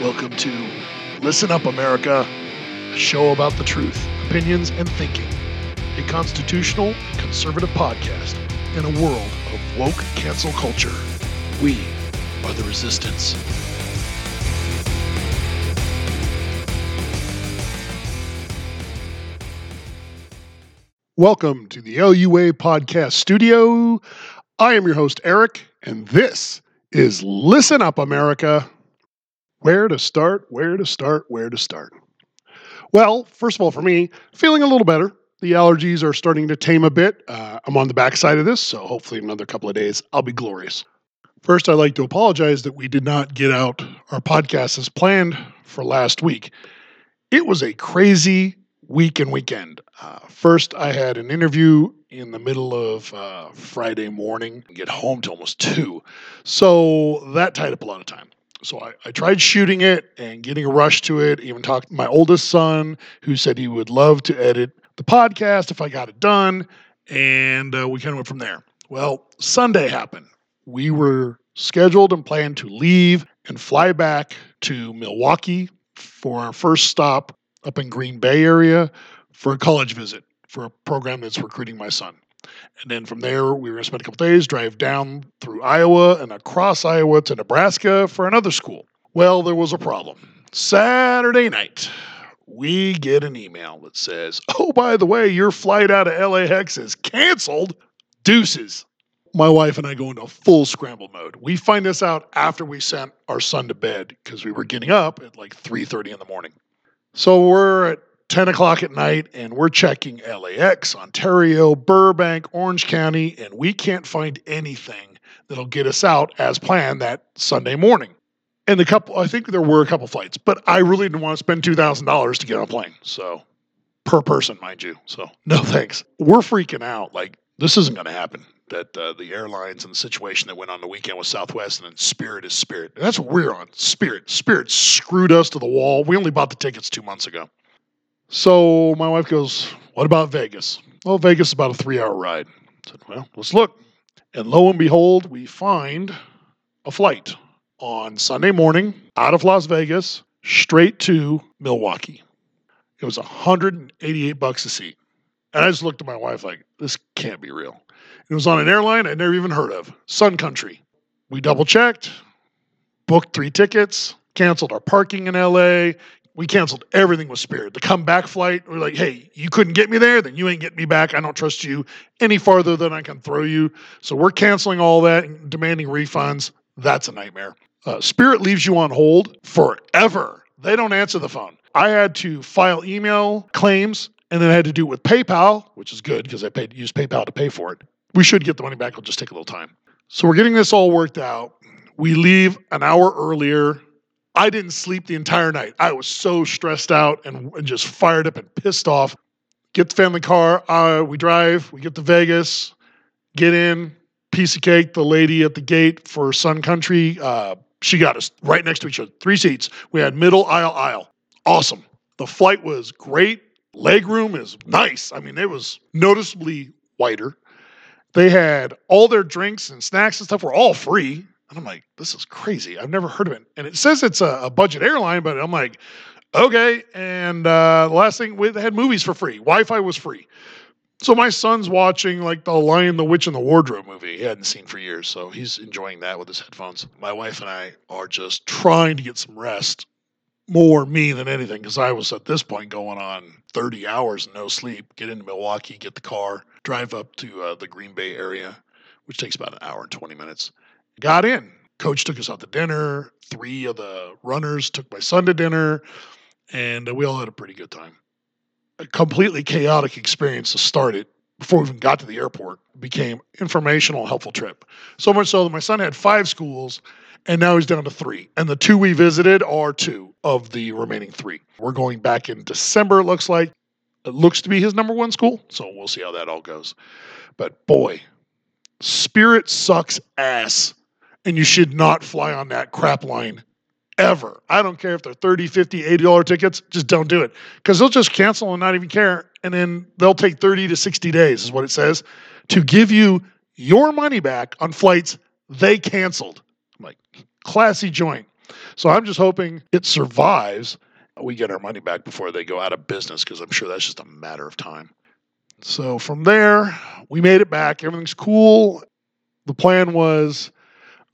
Welcome to Listen Up America, a show about the truth, opinions, and thinking. A constitutional conservative podcast in a world of woke cancel culture. We are the resistance. Welcome to the LUA Podcast Studio. I am your host, Eric, and this is Listen Up America. Where to start, where to start, where to start. Well, first of all, for me, feeling a little better. The allergies are starting to tame a bit. Uh, I'm on the backside of this, so hopefully, in another couple of days, I'll be glorious. First, I'd like to apologize that we did not get out our podcast as planned for last week. It was a crazy week and weekend. Uh, first, I had an interview in the middle of uh, Friday morning, get home to almost two. So that tied up a lot of time. So I, I, tried shooting it and getting a rush to it. Even talked to my oldest son, who said he would love to edit the podcast if I got it done. And uh, we kind of went from there. Well, Sunday happened. We were scheduled and planned to leave and fly back to Milwaukee for our first stop up in Green Bay area for a college visit for a program that's recruiting my son. And then from there, we were going to spend a couple days, drive down through Iowa and across Iowa to Nebraska for another school. Well, there was a problem. Saturday night, we get an email that says, Oh, by the way, your flight out of LAX is canceled. Deuces. My wife and I go into full scramble mode. We find this out after we sent our son to bed because we were getting up at like 3:30 in the morning. So we're at 10 o'clock at night and we're checking LAX, Ontario, Burbank, Orange County, and we can't find anything that'll get us out as planned that Sunday morning. And the couple, I think there were a couple flights, but I really didn't want to spend $2,000 to get on a plane. So, per person, mind you. So, no thanks. We're freaking out. Like, this isn't going to happen. That uh, the airlines and the situation that went on the weekend with Southwest and then Spirit is Spirit. That's what we're on. Spirit. Spirit screwed us to the wall. We only bought the tickets two months ago. So my wife goes, What about Vegas? Well, Vegas is about a three hour ride. I said, Well, let's look. And lo and behold, we find a flight on Sunday morning out of Las Vegas straight to Milwaukee. It was 188 bucks a seat. And I just looked at my wife like, this can't be real. It was on an airline I'd never even heard of, Sun Country. We double checked, booked three tickets, canceled our parking in LA, we canceled everything with Spirit. The comeback flight, we're like, hey, you couldn't get me there, then you ain't getting me back. I don't trust you any farther than I can throw you. So we're canceling all that and demanding refunds. That's a nightmare. Uh, Spirit leaves you on hold forever. They don't answer the phone. I had to file email claims and then I had to do it with PayPal, which is good because I paid use PayPal to pay for it. We should get the money back. It'll just take a little time. So we're getting this all worked out. We leave an hour earlier I didn't sleep the entire night. I was so stressed out and, and just fired up and pissed off. Get the family car. Uh, we drive. We get to Vegas. Get in. Piece of cake. The lady at the gate for Sun Country. Uh, she got us right next to each other. Three seats. We had middle aisle aisle. Awesome. The flight was great. Leg room is nice. I mean, it was noticeably wider. They had all their drinks and snacks and stuff were all free. And I'm like, this is crazy. I've never heard of it. And it says it's a, a budget airline, but I'm like, okay. And uh, the last thing, we, had movies for free. Wi Fi was free. So my son's watching like the Lion, the Witch, and the Wardrobe movie he hadn't seen for years. So he's enjoying that with his headphones. My wife and I are just trying to get some rest. More me than anything, because I was at this point going on 30 hours no sleep. Get into Milwaukee, get the car, drive up to uh, the Green Bay area, which takes about an hour and 20 minutes got in. Coach took us out to dinner. Three of the runners took my son to dinner, and uh, we all had a pretty good time. A completely chaotic experience to start it before we even got to the airport became informational, helpful trip. So much so that my son had five schools, and now he's down to three. And the two we visited are two of the remaining three. We're going back in December, it looks like. It looks to be his number one school, so we'll see how that all goes. But boy, Spirit sucks ass and you should not fly on that crap line ever. I don't care if they're 30, 50, 80 dollar tickets, just don't do it cuz they'll just cancel and not even care and then they'll take 30 to 60 days is what it says to give you your money back on flights they canceled. I'm like classy joint. So I'm just hoping it survives. We get our money back before they go out of business because I'm sure that's just a matter of time. So from there, we made it back. Everything's cool. The plan was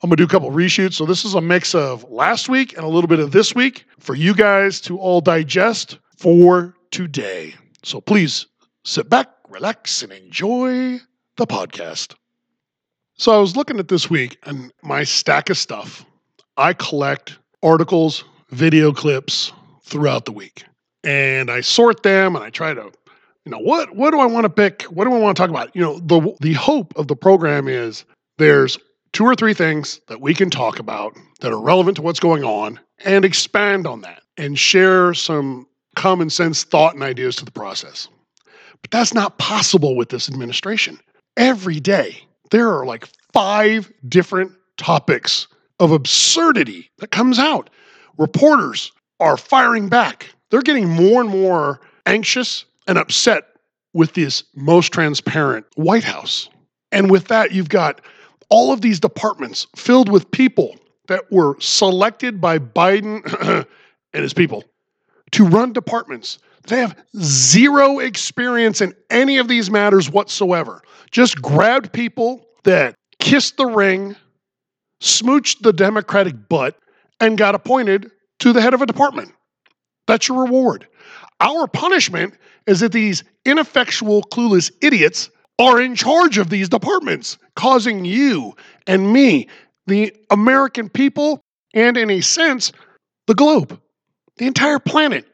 I'm going to do a couple reshoots. So this is a mix of last week and a little bit of this week for you guys to all digest for today. So please sit back, relax, and enjoy the podcast. So I was looking at this week and my stack of stuff. I collect articles, video clips throughout the week. And I sort them and I try to, you know, what what do I want to pick? What do I want to talk about? You know, the the hope of the program is there's two or three things that we can talk about that are relevant to what's going on and expand on that and share some common sense thought and ideas to the process. But that's not possible with this administration. Every day, there are like five different topics of absurdity that comes out. Reporters are firing back. They're getting more and more anxious and upset with this most transparent White House. And with that, you've got all of these departments filled with people that were selected by Biden and his people to run departments. They have zero experience in any of these matters whatsoever. Just grabbed people that kissed the ring, smooched the Democratic butt, and got appointed to the head of a department. That's your reward. Our punishment is that these ineffectual, clueless idiots are in charge of these departments, causing you and me, the American people, and in a sense, the globe, the entire planet.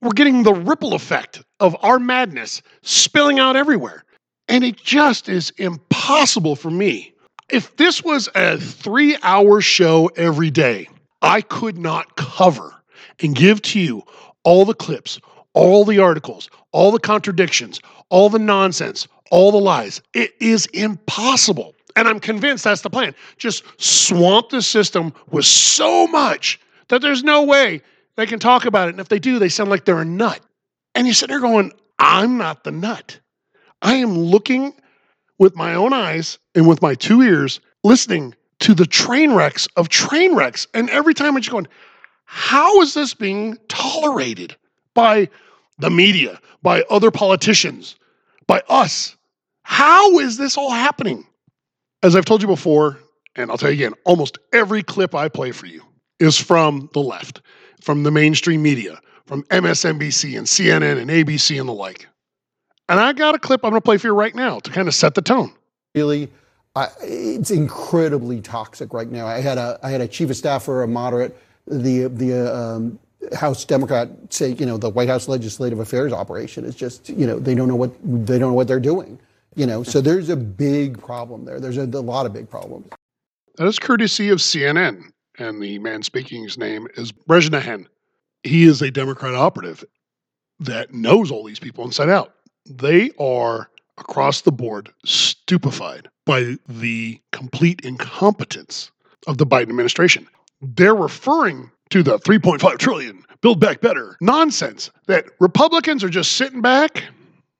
We're getting the ripple effect of our madness spilling out everywhere. And it just is impossible for me. If this was a three hour show every day, I could not cover and give to you all the clips, all the articles, all the contradictions, all the nonsense, all the lies. It is impossible. And I'm convinced that's the plan. Just swamp the system with so much that there's no way they can talk about it. And if they do, they sound like they're a nut. And you sit there going, I'm not the nut. I am looking with my own eyes and with my two ears, listening to the train wrecks of train wrecks. And every time I'm just going, how is this being tolerated by the media, by other politicians, by us? How is this all happening? As I've told you before, and I'll tell you again, almost every clip I play for you is from the left, from the mainstream media, from MSNBC and CNN and ABC and the like. And I got a clip I'm going to play for you right now to kind of set the tone. Really, uh, it's incredibly toxic right now. I had a I had a chief of staff for a moderate, the the um, House Democrat say, you know, the White House Legislative Affairs operation is just, you know, they don't know what they don't know what they're doing. You know, so there's a big problem there. There's a, a lot of big problems. That is courtesy of CNN, and the man speaking his name is Brejnehan. He is a Democrat operative that knows all these people inside out. They are across the board stupefied by the complete incompetence of the Biden administration. They're referring to the 3.5 trillion build back better nonsense that Republicans are just sitting back,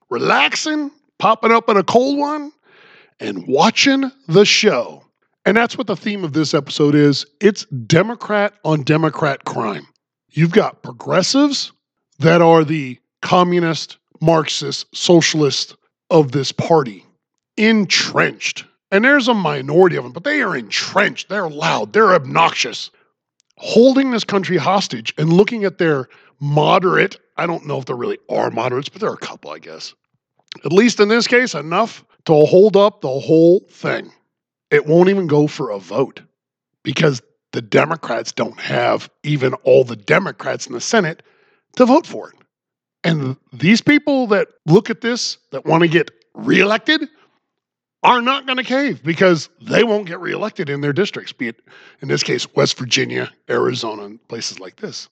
relaxing, popping up in a cold one, and watching the show. And that's what the theme of this episode is. It's Democrat on Democrat crime. You've got progressives that are the communist, Marxist, socialist of this party, entrenched. And there's a minority of them, but they are entrenched. They're loud. They're obnoxious. Holding this country hostage and looking at their moderate, I don't know if there really are moderates, but there are a couple, I guess, at least in this case, enough to hold up the whole thing. It won't even go for a vote because the Democrats don't have even all the Democrats in the Senate to vote for it. And these people that look at this, that want to get reelected, are not going to cave because they won't get reelected in their districts, be it in this case, West Virginia, Arizona, and places like this.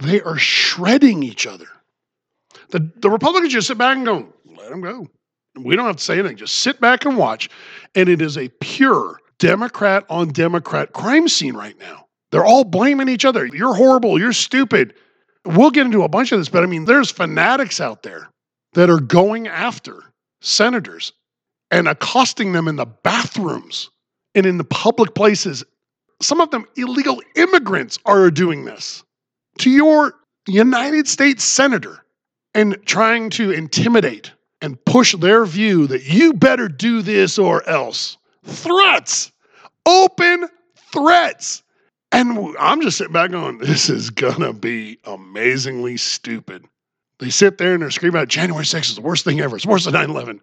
They are shredding each other. The, the Republicans just sit back and go, let them go. We don't have to say anything. Just sit back and watch. And it is a pure Democrat on Democrat crime scene right now. They're all blaming each other. You're horrible. You're stupid. We'll get into a bunch of this, but I mean, there's fanatics out there that are going after senators and accosting them in the bathrooms and in the public places, some of them illegal immigrants are doing this to your United States senator and trying to intimidate and push their view that you better do this or else. Threats, open threats. And I'm just sitting back going, this is to be amazingly stupid. They sit there and they're screaming out January 6th is the worst thing ever. It's worse than 9 11.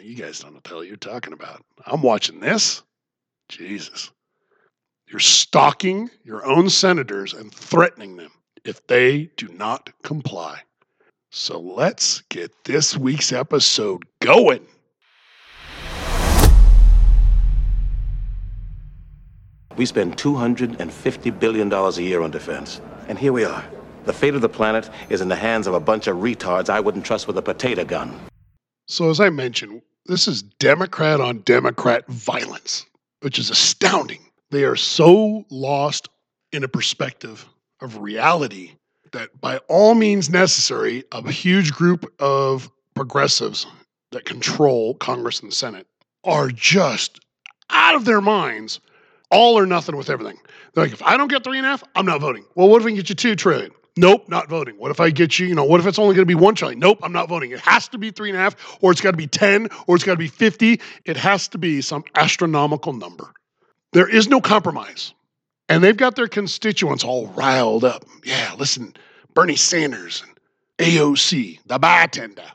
You guys don't know what the hell you're talking about. I'm watching this. Jesus. You're stalking your own senators and threatening them if they do not comply. So let's get this week's episode going. We spend $250 billion a year on defense. And here we are. The fate of the planet is in the hands of a bunch of retards I wouldn't trust with a potato gun. So, as I mentioned, this is Democrat on Democrat violence, which is astounding. They are so lost in a perspective of reality that, by all means necessary, a huge group of progressives that control Congress and the Senate are just out of their minds, all or nothing with everything. They're like, if I don't get three and a half, I'm not voting. Well, what if we get you two trillion? Nope, not voting. What if I get you, you know, what if it's only going to be one trillion? Nope, I'm not voting. It has to be three and a half, or it's got to be 10, or it's got to be 50. It has to be some astronomical number. There is no compromise. And they've got their constituents all riled up. Yeah, listen, Bernie Sanders and AOC, the bartender,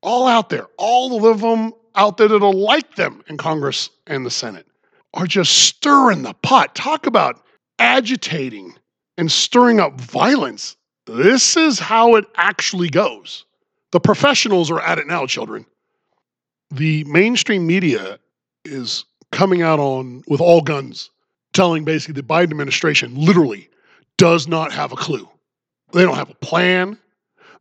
all out there, all of them out there that'll like them in Congress and the Senate are just stirring the pot. Talk about agitating and stirring up violence. This is how it actually goes. The professionals are at it now, children. The mainstream media is coming out on with all guns, telling basically the Biden administration literally does not have a clue. They don't have a plan.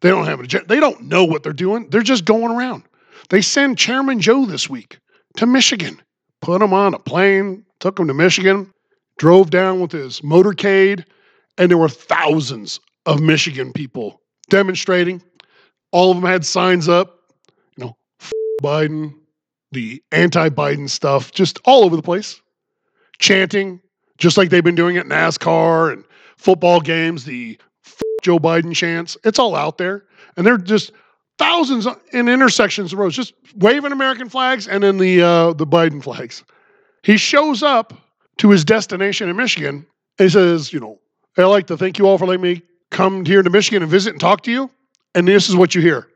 They don't have an agenda. They don't know what they're doing. They're just going around. They send Chairman Joe this week to Michigan, put him on a plane, took him to Michigan, drove down with his motorcade, and there were thousands of Michigan people demonstrating. All of them had signs up, you know, Biden, the anti Biden stuff, just all over the place, chanting, just like they've been doing at NASCAR and football games, the Joe Biden chants. It's all out there. And they're just thousands in intersections of roads, just waving American flags and then the, uh, the Biden flags. He shows up to his destination in Michigan and he says, you know, I'd like to thank you all for letting me come here to Michigan and visit and talk to you. And this is what you hear.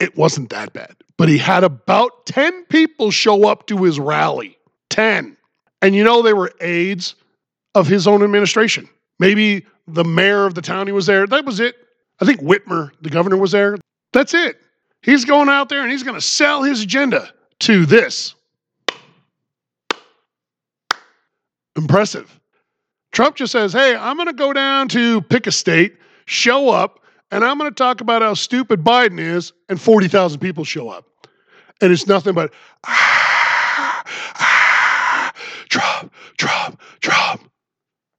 It wasn't that bad, but he had about 10 people show up to his rally. 10. And you know, they were aides of his own administration. Maybe the mayor of the town he was there. That was it. I think Whitmer, the governor, was there. That's it. He's going out there and he's going to sell his agenda to this. Impressive. Trump just says, hey, I'm going to go down to pick a state, show up, and I'm going to talk about how stupid Biden is, and 40,000 people show up. And it's nothing but, ah, ah, Trump, Trump, Trump.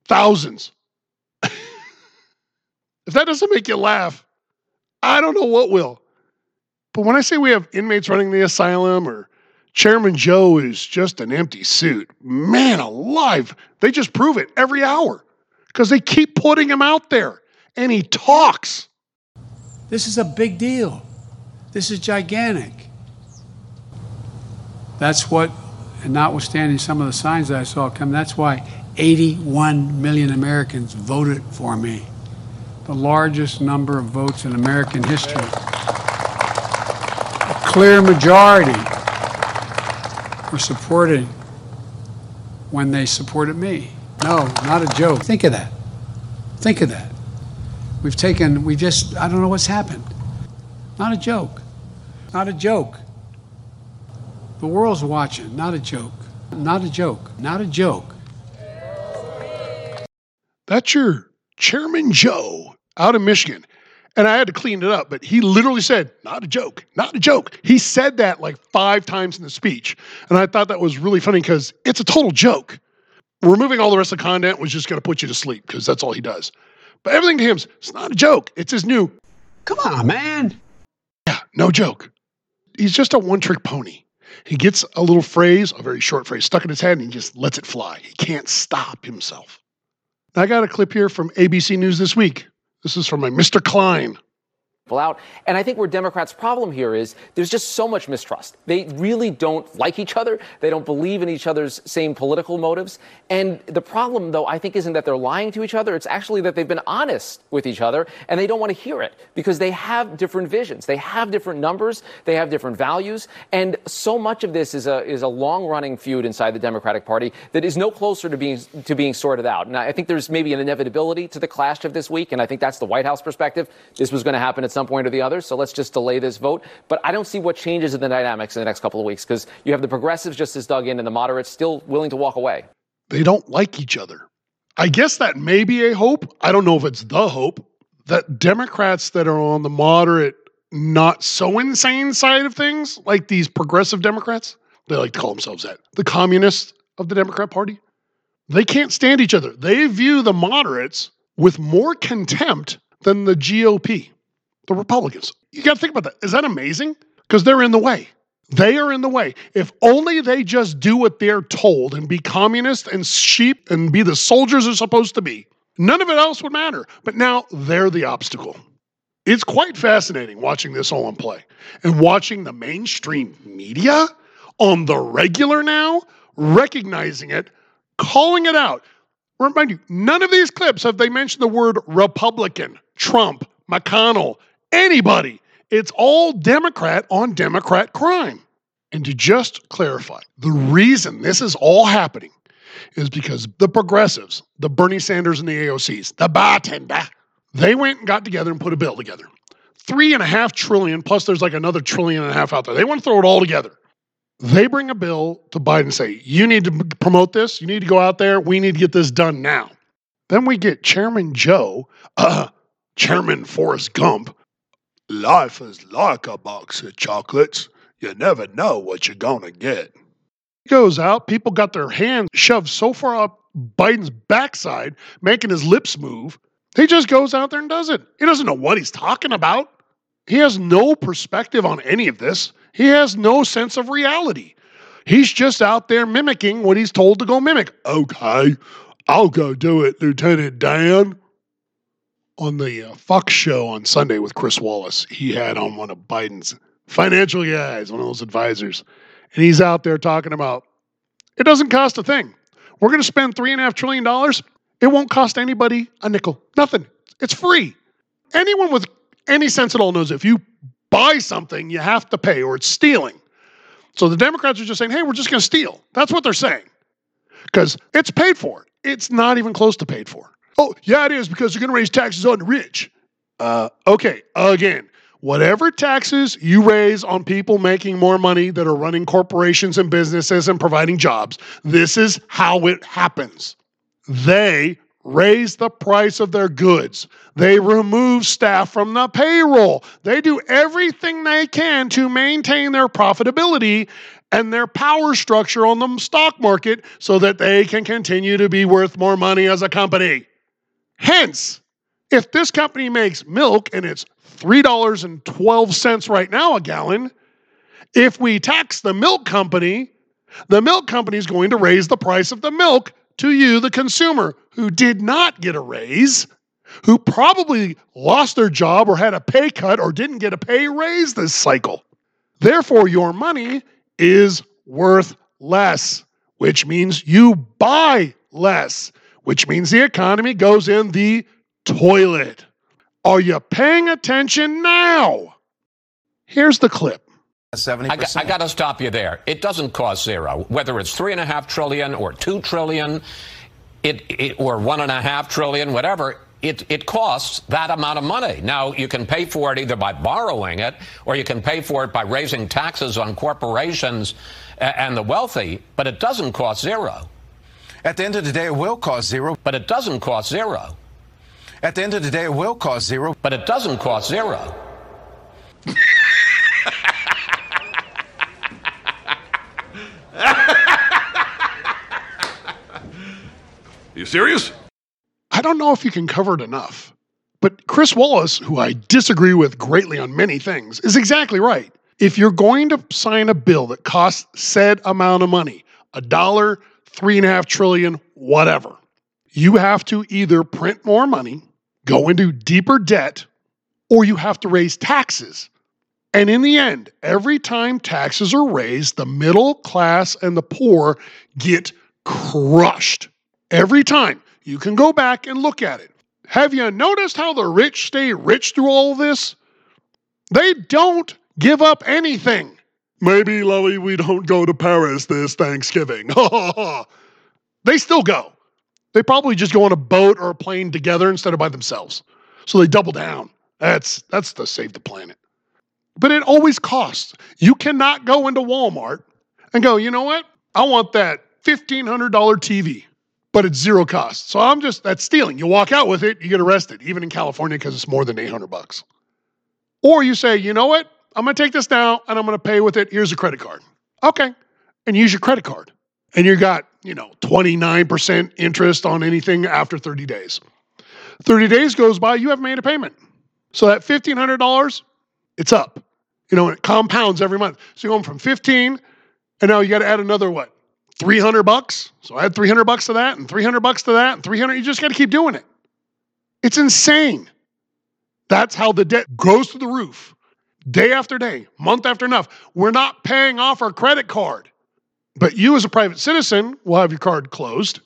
Thousands. if that doesn't make you laugh, I don't know what will. But when I say we have inmates running the asylum or Chairman Joe is just an empty suit. Man alive, they just prove it every hour because they keep putting him out there and he talks. This is a big deal. This is gigantic. That's what, and notwithstanding some of the signs that I saw come, that's why 81 million Americans voted for me. The largest number of votes in American history. A clear majority were supporting when they supported me. No, not a joke. Think of that. Think of that. We've taken, we just, I don't know what's happened. Not a joke. Not a joke. The world's watching. Not a joke. Not a joke. Not a joke. That's your Chairman Joe out of Michigan. And I had to clean it up, but he literally said, not a joke, not a joke. He said that like five times in the speech. And I thought that was really funny because it's a total joke. Removing all the rest of the content was just going to put you to sleep because that's all he does. But everything to him is it's not a joke. It's his new, Come on, man. yeah, no joke. He's just a one trick pony. He gets a little phrase, a very short phrase, stuck in his head, and he just lets it fly. He can't stop himself. I got a clip here from ABC News this week. This is from my Mr. Klein out. And I think where Democrats' problem here is there's just so much mistrust. They really don't like each other. They don't believe in each other's same political motives. And the problem, though, I think isn't that they're lying to each other. It's actually that they've been honest with each other and they don't want to hear it because they have different visions. They have different numbers. They have different values. And so much of this is a, is a long running feud inside the Democratic Party that is no closer to being, to being sorted out. And I think there's maybe an inevitability to the clash of this week. And I think that's the White House perspective. This was going to happen at some point or the other. So let's just delay this vote. But I don't see what changes in the dynamics in the next couple of weeks because you have the progressives just as dug in and the moderates still willing to walk away. They don't like each other. I guess that may be a hope. I don't know if it's the hope that Democrats that are on the moderate, not so insane side of things, like these progressive Democrats, they like to call themselves that, the communists of the Democrat Party, they can't stand each other. They view the moderates with more contempt than the GOP the Republicans. You got to think about that. Is that amazing? Because they're in the way. They are in the way. If only they just do what they're told and be communist and sheep and be the soldiers they're supposed to be, none of it else would matter. But now they're the obstacle. It's quite fascinating watching this all in play and watching the mainstream media on the regular now, recognizing it, calling it out. Remind you, none of these clips have they mentioned the word Republican, Trump, McConnell, anybody. It's all Democrat on Democrat crime. And to just clarify, the reason this is all happening is because the progressives, the Bernie Sanders and the AOCs, the bartender, they went and got together and put a bill together. Three and a half trillion, plus there's like another trillion and a half out there. They want to throw it all together. They bring a bill to Biden and say, You need to promote this. You need to go out there. We need to get this done now. Then we get Chairman Joe, uh, Chairman Forrest Gump, Life is like a box of chocolates. You never know what you're going to get. He goes out, people got their hands shoved so far up Biden's backside, making his lips move. He just goes out there and does it. He doesn't know what he's talking about. He has no perspective on any of this. He has no sense of reality. He's just out there mimicking what he's told to go mimic. Okay, I'll go do it, Lieutenant Dan on the uh, Fox show on Sunday with Chris Wallace, he had on one of Biden's financial guys, one of those advisors, and he's out there talking about it doesn't cost a thing. We're going to spend three and a half trillion dollars. It won't cost anybody a nickel, nothing. It's free. Anyone with any sense at all knows if you buy something, you have to pay, or it's stealing. So the Democrats are just saying, hey, we're just going to steal. That's what they're saying because it's paid for. It's not even close to paid for. Oh, yeah, it is because you're going to raise taxes on the rich. Uh, okay, again, whatever taxes you raise on people making more money that are running corporations and businesses and providing jobs, this is how it happens. They raise the price of their goods. They remove staff from the payroll. They do everything they can to maintain their profitability and their power structure on the stock market so that they can continue to be worth more money as a company. Hence, if this company makes milk and it's $3.12 right now a gallon, if we tax the milk company, the milk company is going to raise the price of the milk to you, the consumer, who did not get a raise, who probably lost their job or had a pay cut or didn't get a pay raise this cycle. Therefore, your money is worth less, which means you buy less which means the economy goes in the toilet. Are you paying attention now? Here's the clip. 70%. I, got, I got to stop you there. It doesn't cost zero. Whether it's three and a half trillion or two trillion, it, it or one and a half trillion, whatever. It, it costs that amount of money. Now, you can pay for it either by borrowing it or you can pay for it by raising taxes on corporations and the wealthy, but it doesn't cost zero. At the end of the day, it will cost zero. But it doesn't cost zero. At the end of the day, it will cost zero. But it doesn't cost zero. you serious? I don't know if you can cover it enough. But Chris Wallace, who I disagree with greatly on many things, is exactly right. If you're going to sign a bill that costs said amount of money, a dollar, three and a half trillion, whatever, you have to either print more money, go into deeper debt, or you have to raise taxes. And in the end, every time taxes are raised, the middle class and the poor get crushed. Every time. You can go back and look at it. Have you noticed how the rich stay rich through all this? They don't give up anything. Maybe, Lovey, we don't go to Paris this Thanksgiving. they still go. They probably just go on a boat or a plane together instead of by themselves. So they double down. That's that's the save the planet. But it always costs. You cannot go into Walmart and go, you know what? I want that $1,500 TV, but it's zero cost. So I'm just, that's stealing. You walk out with it, you get arrested, even in California because it's more than 800 bucks. Or you say, you know what? I'm going to take this now and I'm going to pay with it. Here's a credit card. Okay. And use your credit card. And you got, you know, 29% interest on anything after 30 days. 30 days goes by, you haven't made a payment. So that $1,500, it's up. You know, and it compounds every month. So you're going from 15 and now you got to add another what? 300 bucks. So add 300 bucks to that and 300 bucks to that and 300. You just got to keep doing it. It's insane. That's how the debt goes to the roof day after day, month after month. We're not paying off our credit card. But you, as a private citizen, will have your card closed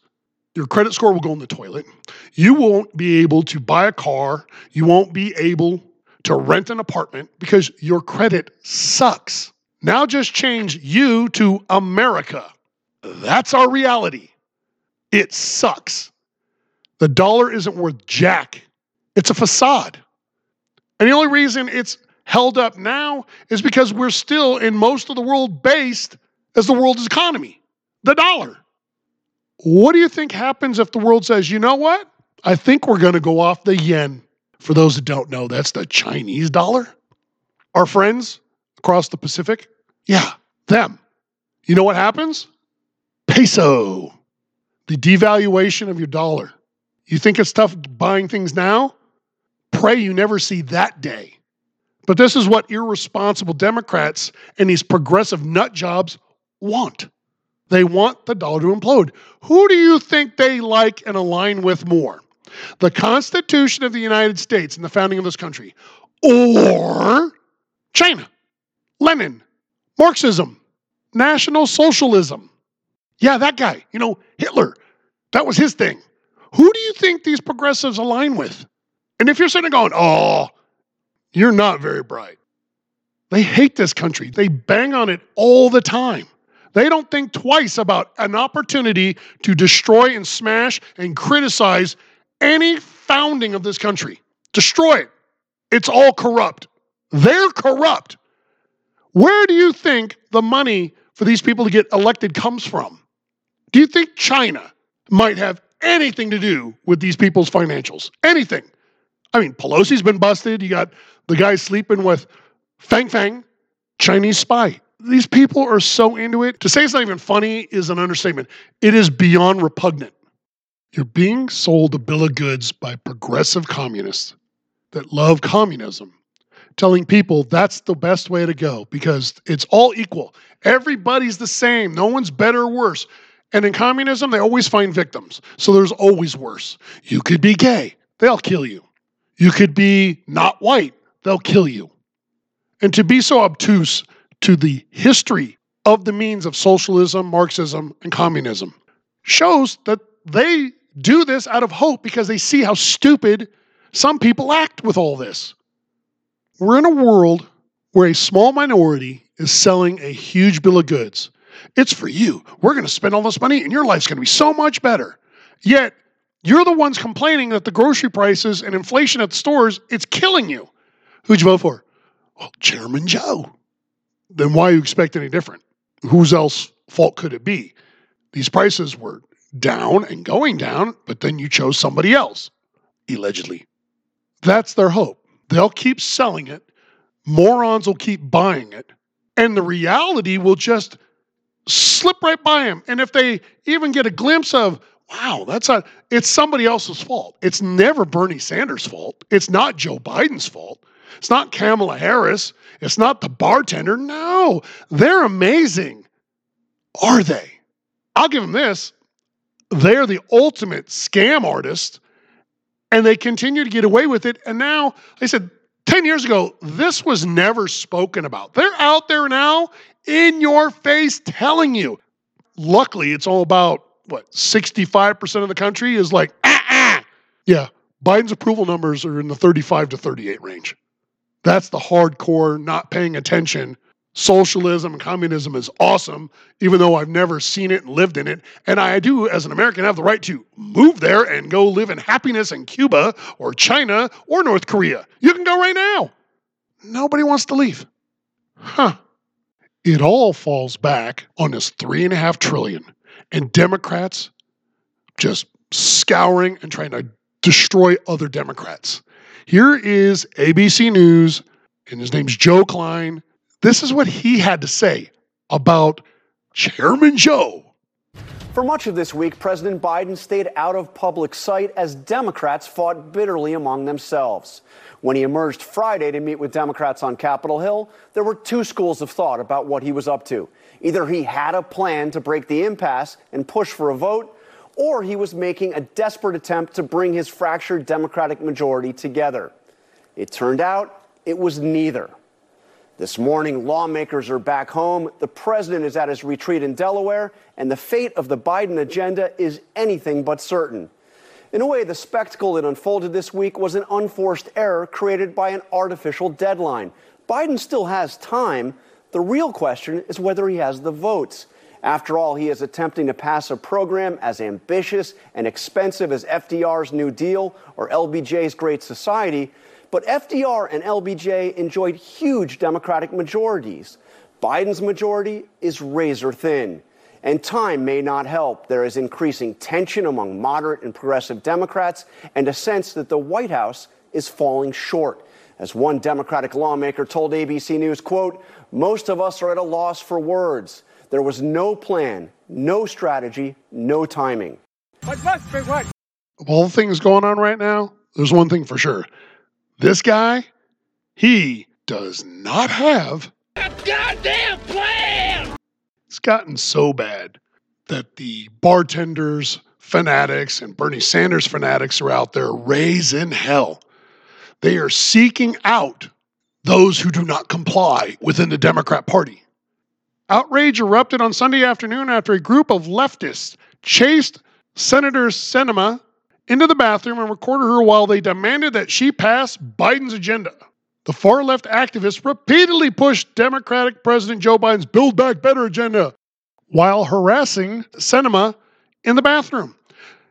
your credit score will go in the toilet. You won't be able to buy a car. You won't be able to rent an apartment because your credit sucks. Now just change you to America. That's our reality. It sucks. The dollar isn't worth jack. It's a facade. And the only reason it's held up now is because we're still in most of the world based as the world's economy, the dollar. What do you think happens if the world says, you know what? I think we're going to go off the yen. For those that don't know, that's the Chinese dollar. Our friends across the Pacific, yeah, them. You know what happens? Peso, the devaluation of your dollar. You think it's tough buying things now? Pray you never see that day. But this is what irresponsible Democrats and these progressive nut jobs want. They want the dollar to implode. Who do you think they like and align with more? The Constitution of the United States and the founding of this country, or China, Lenin, Marxism, National Socialism? Yeah, that guy, you know, Hitler. That was his thing. Who do you think these progressives align with? And if you're sitting going, oh, you're not very bright. They hate this country. They bang on it all the time. They don't think twice about an opportunity to destroy and smash and criticize any founding of this country. Destroy it. It's all corrupt. They're corrupt. Where do you think the money for these people to get elected comes from? Do you think China might have anything to do with these people's financials? Anything. I mean, Pelosi's been busted. You got the guy sleeping with Fang Fang, Chinese spy these people are so into it. To say it's not even funny is an understatement. It is beyond repugnant. You're being sold a bill of goods by progressive communists that love communism, telling people that's the best way to go because it's all equal. Everybody's the same. No one's better or worse. And in communism, they always find victims. So there's always worse. You could be gay, they'll kill you. You could be not white, they'll kill you. And to be so obtuse to the history of the means of socialism, Marxism, and communism shows that they do this out of hope because they see how stupid some people act with all this. We're in a world where a small minority is selling a huge bill of goods. It's for you. We're going to spend all this money and your life's going to be so much better. Yet, you're the ones complaining that the grocery prices and inflation at the stores, it's killing you. Who'd you vote for? Well, Chairman Joe then why you expect any different? Whose else fault could it be? These prices were down and going down, but then you chose somebody else, allegedly. That's their hope. They'll keep selling it, morons will keep buying it, and the reality will just slip right by them. And if they even get a glimpse of, wow, that's a, it's somebody else's fault. It's never Bernie Sanders' fault. It's not Joe Biden's fault. It's not Kamala Harris. It's not the bartender. No, they're amazing. Are they? I'll give them this. They're the ultimate scam artist, and they continue to get away with it. And now, I said, 10 years ago, this was never spoken about. They're out there now in your face telling you. Luckily, it's all about what 65% of the country is like, ah, ah. Yeah, Biden's approval numbers are in the 35 to 38 range. That's the hardcore, not paying attention. Socialism and communism is awesome, even though I've never seen it and lived in it. And I do, as an American, have the right to move there and go live in happiness in Cuba or China or North Korea. You can go right now. Nobody wants to leave. Huh. It all falls back on this three and a half trillion and Democrats just scouring and trying to destroy other Democrats. Here is ABC News, and his name's Joe Klein. This is what he had to say about Chairman Joe. For much of this week, President Biden stayed out of public sight as Democrats fought bitterly among themselves. When he emerged Friday to meet with Democrats on Capitol Hill, there were two schools of thought about what he was up to. Either he had a plan to break the impasse and push for a vote, or he was making a desperate attempt to bring his fractured Democratic majority together. It turned out it was neither. This morning, lawmakers are back home, the president is at his retreat in Delaware, and the fate of the Biden agenda is anything but certain. In a way, the spectacle that unfolded this week was an unforced error created by an artificial deadline. Biden still has time, the real question is whether he has the votes. After all, he is attempting to pass a program as ambitious and expensive as FDR's New Deal or LBJ's Great Society. But FDR and LBJ enjoyed huge Democratic majorities. Biden's majority is razor thin. And time may not help. There is increasing tension among moderate and progressive Democrats and a sense that the White House is falling short. As one Democratic lawmaker told ABC News, quote, most of us are at a loss for words. There was no plan, no strategy, no timing. Of all the things going on right now, there's one thing for sure. This guy, he does not have a goddamn plan. It's gotten so bad that the bartenders, fanatics, and Bernie Sanders fanatics are out there raising hell. They are seeking out those who do not comply within the Democrat Party. Outrage erupted on Sunday afternoon after a group of leftists chased Senator Sinema into the bathroom and recorded her while they demanded that she pass Biden's agenda. The far left activists repeatedly pushed Democratic President Joe Biden's Build Back Better agenda while harassing Sinema in the bathroom.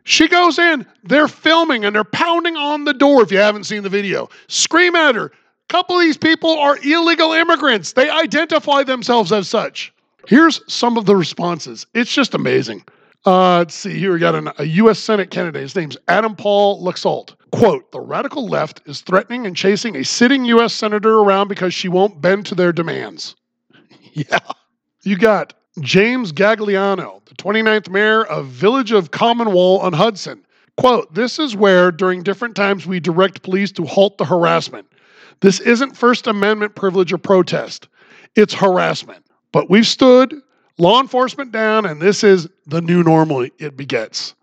She goes in, they're filming and they're pounding on the door if you haven't seen the video. Scream at her, A couple of these people are illegal immigrants. They identify themselves as such. Here's some of the responses. It's just amazing. Uh, let's see here. We got an, a U.S. Senate candidate. His name's Adam Paul Laxalt. Quote, the radical left is threatening and chasing a sitting U.S. senator around because she won't bend to their demands. yeah. You got James Gagliano, the 29th mayor of Village of Cornwall on Hudson. Quote, this is where during different times we direct police to halt the harassment. This isn't First Amendment privilege or protest, it's harassment. But we've stood law enforcement down, and this is the new normal it begets.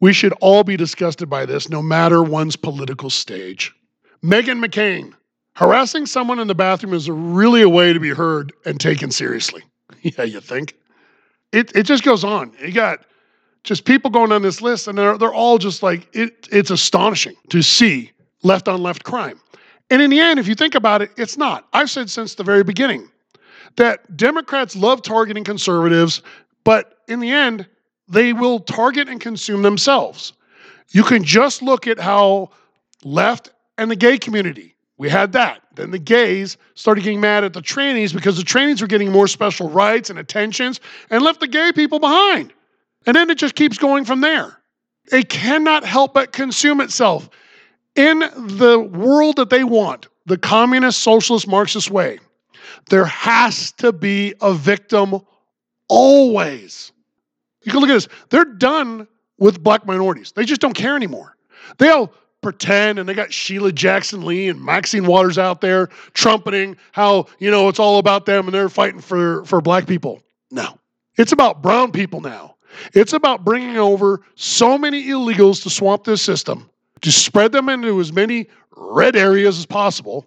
We should all be disgusted by this, no matter one's political stage. Meghan McCain. Harassing someone in the bathroom is really a way to be heard and taken seriously. yeah, you think? It, it just goes on. You got just people going on this list, and they're, they're all just like, it, it's astonishing to see left on left crime. And in the end, if you think about it, it's not. I've said since the very beginning that Democrats love targeting conservatives, but in the end, they will target and consume themselves. You can just look at how left and the gay community, we had that. Then the gays started getting mad at the trannies because the trannies were getting more special rights and attentions and left the gay people behind. And then it just keeps going from there. It cannot help but consume itself in the world that they want, the communist, socialist, Marxist way, there has to be a victim always. You can look at this. They're done with black minorities. They just don't care anymore. They'll pretend and they got Sheila Jackson Lee and Maxine Waters out there trumpeting how, you know, it's all about them and they're fighting for, for black people. No, it's about brown people now. It's about bringing over so many illegals to swamp this system, to spread them into as many red areas as possible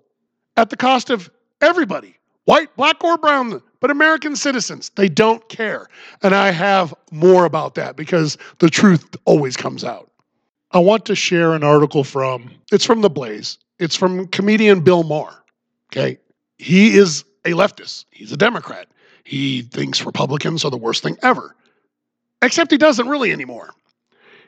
at the cost of everybody white, black, or brown, but American citizens. They don't care. And I have more about that because the truth always comes out. I want to share an article from, it's from The Blaze. It's from comedian Bill Maher. Okay. He is a leftist, he's a Democrat. He thinks Republicans are the worst thing ever, except he doesn't really anymore.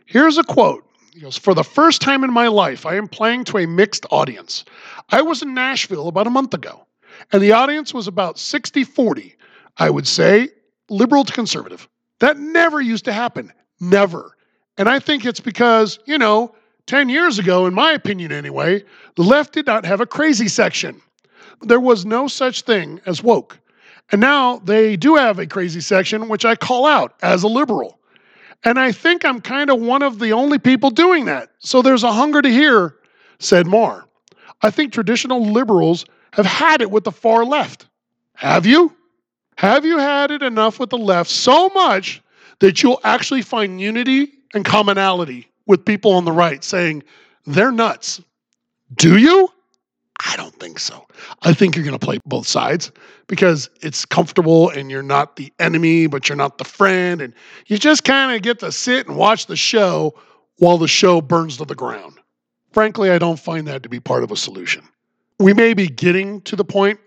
Here's a quote. He goes, For the first time in my life, I am playing to a mixed audience. I was in Nashville about a month ago, and the audience was about 60 40, I would say, liberal to conservative. That never used to happen. Never. And I think it's because, you know, 10 years ago, in my opinion anyway, the left did not have a crazy section. There was no such thing as woke. And now they do have a crazy section, which I call out as a liberal. And I think I'm kind of one of the only people doing that. So there's a hunger to hear, said Maher. I think traditional liberals have had it with the far left. Have you? Have you had it enough with the left so much that you'll actually find unity and commonality with people on the right saying they're nuts? Do you? I don't think so. I think you're going to play both sides because it's comfortable and you're not the enemy, but you're not the friend. And you just kind of get to sit and watch the show while the show burns to the ground. Frankly, I don't find that to be part of a solution. We may be getting to the point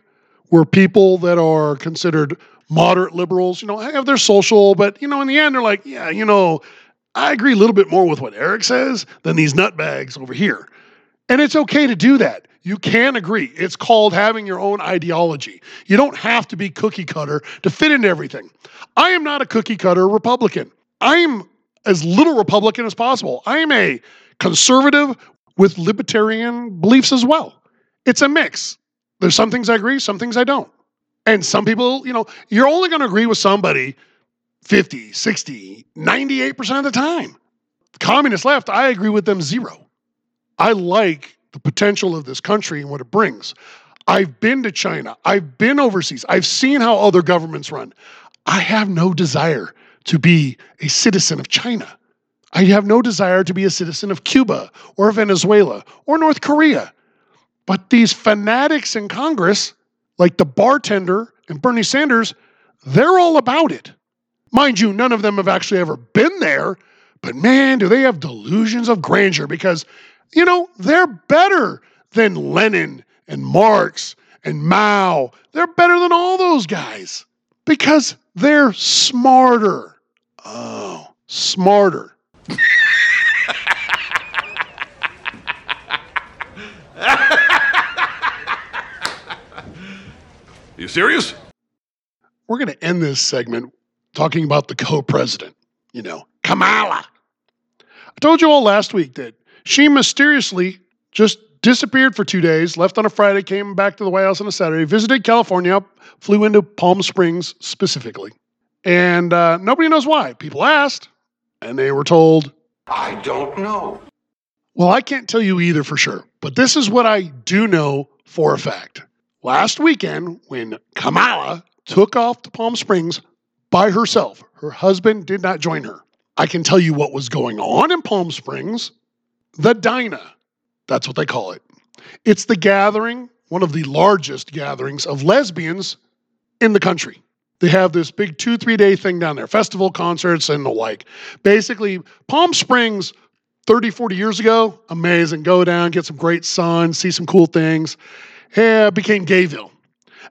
where people that are considered moderate liberals, you know, have their social, but, you know, in the end, they're like, yeah, you know, I agree a little bit more with what Eric says than these nutbags over here. And it's okay to do that. You can agree. It's called having your own ideology. You don't have to be cookie cutter to fit into everything. I am not a cookie cutter Republican. I am as little Republican as possible. I am a conservative with libertarian beliefs as well. It's a mix. There's some things I agree, some things I don't. And some people, you know, you're only going to agree with somebody 50, 60, 98% of the time. Communist left, I agree with them zero. I like the potential of this country and what it brings. I've been to China. I've been overseas. I've seen how other governments run. I have no desire to be a citizen of China. I have no desire to be a citizen of Cuba or Venezuela or North Korea. But these fanatics in Congress, like the bartender and Bernie Sanders, they're all about it. Mind you, none of them have actually ever been there, but man, do they have delusions of grandeur because, you know, they're better than Lenin and Marx and Mao. They're better than all those guys because they're smarter. Oh, smarter. You serious? We're going to end this segment talking about the co president, you know, Kamala. I told you all last week that she mysteriously just disappeared for two days, left on a Friday, came back to the White House on a Saturday, visited California, flew into Palm Springs specifically. And uh, nobody knows why. People asked, and they were told, I don't know. Well, I can't tell you either for sure, but this is what I do know for a fact. Last weekend, when Kamala took off to Palm Springs by herself, her husband did not join her. I can tell you what was going on in Palm Springs. The Dinah, that's what they call it. It's the gathering, one of the largest gatherings of lesbians in the country. They have this big two, three day thing down there, festival concerts and the like. Basically, Palm Springs 30, 40 years ago, amazing. Go down, get some great sun, see some cool things yeah, became Gayville.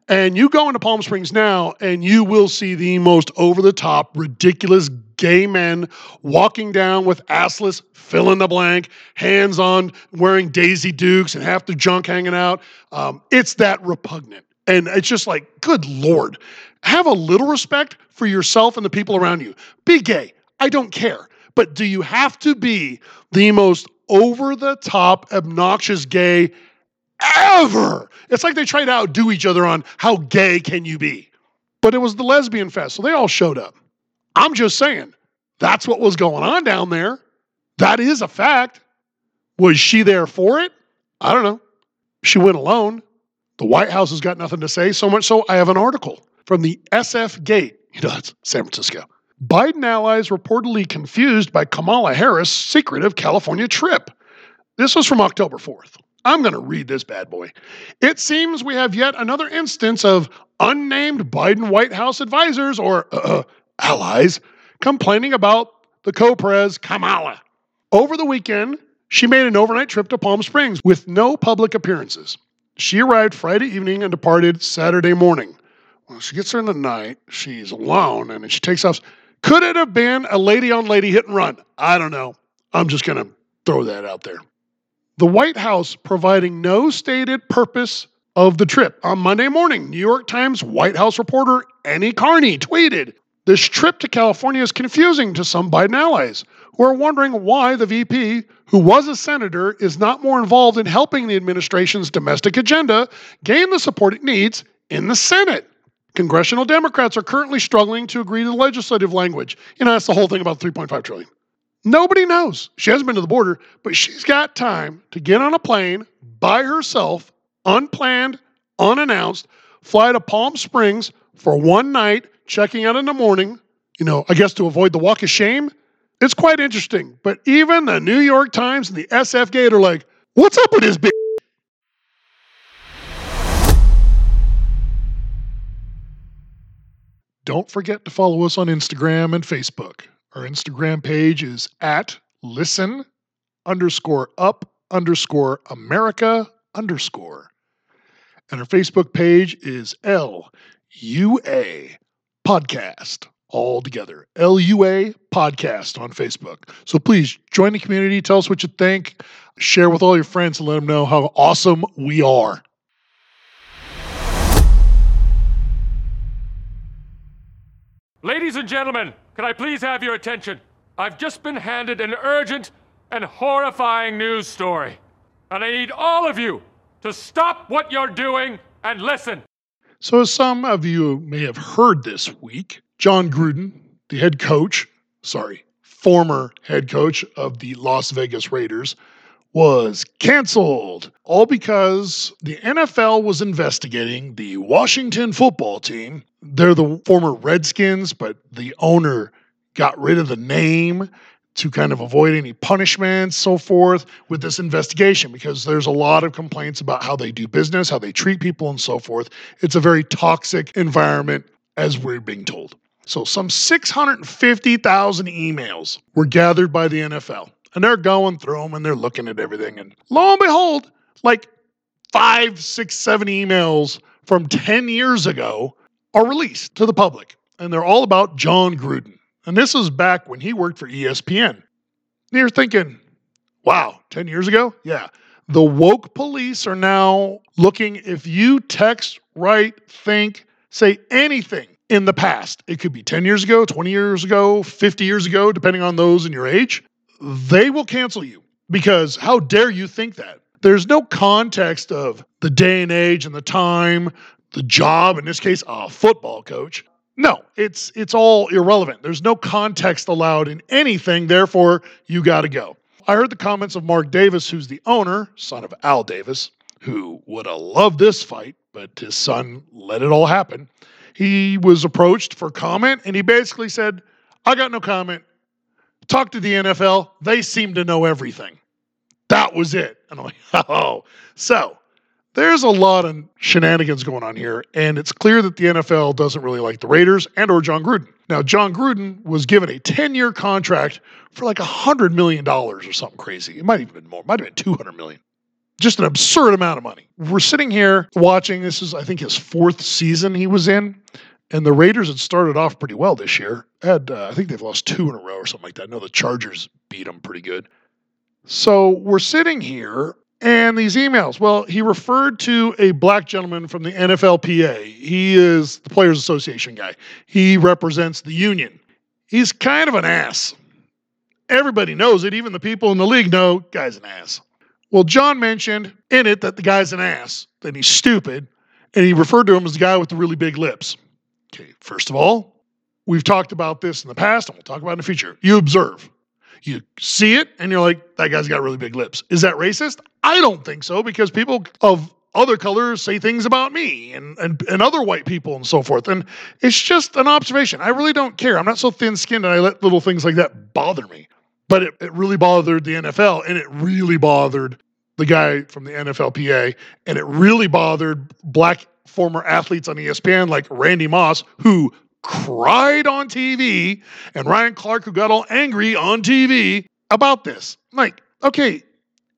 And you go into Palm Springs now, and you will see the most over the top, ridiculous gay men walking down with assless, fill in the blank, hands on, wearing Daisy Dukes and half the junk hanging out. Um, it's that repugnant. And it's just like, good Lord, have a little respect for yourself and the people around you. Be gay. I don't care. But do you have to be the most over the top, obnoxious gay ever. It's like they tried to outdo each other on how gay can you be. But it was the lesbian fest, so they all showed up. I'm just saying, that's what was going on down there. That is a fact. Was she there for it? I don't know. She went alone. The White House has got nothing to say, so much so I have an article from the SF Gate. You know, that's San Francisco. Biden allies reportedly confused by Kamala Harris' secretive California trip. This was from October 4th. I'm going to read this bad boy. It seems we have yet another instance of unnamed Biden White House advisors or uh, allies complaining about the co pres Kamala. Over the weekend, she made an overnight trip to Palm Springs with no public appearances. She arrived Friday evening and departed Saturday morning. When she gets there in the night, she's alone and she takes off. Could it have been a lady on lady hit and run? I don't know. I'm just going to throw that out there. The White House providing no stated purpose of the trip. On Monday morning, New York Times White House reporter Annie Karni tweeted This trip to California is confusing to some Biden allies who are wondering why the VP, who was a senator, is not more involved in helping the administration's domestic agenda gain the support it needs in the Senate. Congressional Democrats are currently struggling to agree to the legislative language. You know, that's the whole thing about 3.5 trillion. Nobody knows. She hasn't been to the border, but she's got time to get on a plane by herself, unplanned, unannounced, fly to Palm Springs for one night, checking out in the morning, you know, I guess to avoid the walk of shame. It's quite interesting. But even the New York Times and the SF Gate are like, what's up with this bitch? Don't forget to follow us on Instagram and Facebook. Our Instagram page is at listen underscore up underscore America underscore. And our Facebook page is L U A podcast all together. L U A podcast on Facebook. So please join the community. Tell us what you think. Share with all your friends and let them know how awesome we are. Ladies and gentlemen, can I please have your attention? I've just been handed an urgent and horrifying news story. And I need all of you to stop what you're doing and listen. So, as some of you may have heard this week, Jon Gruden, the head coach, sorry, former head coach of the Las Vegas Raiders, was canceled, all because the NFL was investigating the Washington football team. They're the former Redskins, but the owner got rid of the name to kind of avoid any punishments, so forth, with this investigation because there's a lot of complaints about how they do business, how they treat people, and so forth. It's a very toxic environment, as we're being told. So, some 650,000 emails were gathered by the NFL and they're going through them and they're looking at everything. And lo and behold, like five, six, seven emails from 10 years ago are released to the public. And they're all about Jon Gruden. And this was back when he worked for ESPN. And you're thinking, wow, 10 years ago? Yeah. The woke police are now looking if you text, write, think, say anything in the past. It could be 10 years ago, 20 years ago, 50 years ago, depending on those in your age they will cancel you because how dare you think that? There's no context of the day and age and the time, the job, in this case, a football coach. No, it's it's all irrelevant. There's no context allowed in anything, therefore you got to go. I heard the comments of Mark Davis, who's the owner, son of Al Davis, who would have loved this fight, but his son let it all happen. He was approached for comment and he basically said, I got no comment. Talk to the NFL. They seem to know everything. That was it. And I'm like, oh. So there's a lot of shenanigans going on here, and it's clear that the NFL doesn't really like the Raiders and or Jon Gruden. Now, Jon Gruden was given a 10-year contract for like $100 million or something crazy. It might have been more. It might have been 200 million. Just an absurd amount of money. We're sitting here watching. This is, I think, his fourth season he was in. And the Raiders had started off pretty well this year. Had uh, I think they've lost two in a row or something like that. Know the Chargers beat them pretty good. So we're sitting here and these emails. Well, he referred to a black gentleman from the NFLPA. He is the Players Association guy. He represents the union. He's kind of an ass. Everybody knows it. Even the people in the league know guy's an ass. Well, Jon mentioned in it that the guy's an ass, that he's stupid, and he referred to him as the guy with the really big lips. Okay, first of all, we've talked about this in the past and we'll talk about it in the future. You observe. You see it and you're like, that guy's got really big lips. Is that racist? I don't think so because people of other colors say things about me and, and, and other white people and so forth. And it's just an observation. I really don't care. I'm not so thin skinned and I let little things like that bother me. But it, it really bothered the NFL and it really bothered the guy from the NFLPA and it really bothered black former athletes on ESPN like Randy Moss, who cried on TV, and Ryan Clark, who got all angry on TV about this. Like, okay,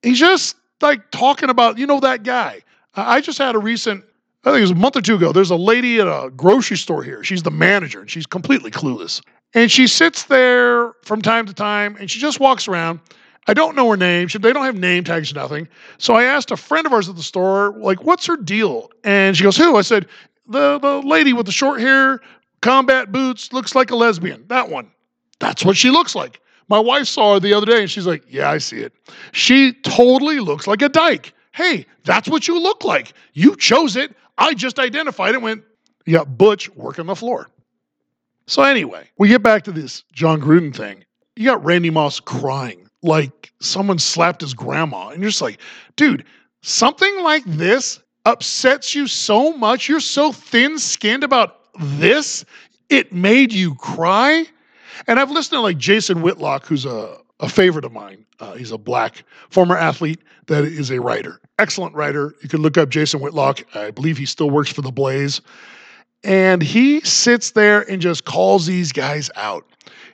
he's just like talking about, you know, that guy. I just had a recent, I think it was a month or two ago. There's a lady at a grocery store here. She's the manager and she's completely clueless. And she sits there from time to time and she just walks around. I don't know her name. She, they don't have name tags, nothing. So I asked a friend of ours at the store, like, what's her deal? And she goes, who? I said, the, the lady with the short hair, combat boots, looks like a lesbian. That one. That's what she looks like. My wife saw her the other day and she's like, yeah, I see it. She totally looks like a dyke. Hey, that's what you look like. You chose it. I just identified it went, you got Butch working the floor. So anyway, we get back to this Jon Gruden thing. You got Randy Moss crying like someone slapped his grandma. And you're just like, dude, something like this upsets you so much. You're so thin skinned about this. It made you cry. And I've listened to like Jason Whitlock, who's a, a favorite of mine. Uh, he's a black former athlete that is a writer, excellent writer. You can look up Jason Whitlock. I believe he still works for the Blaze. And he sits there and just calls these guys out.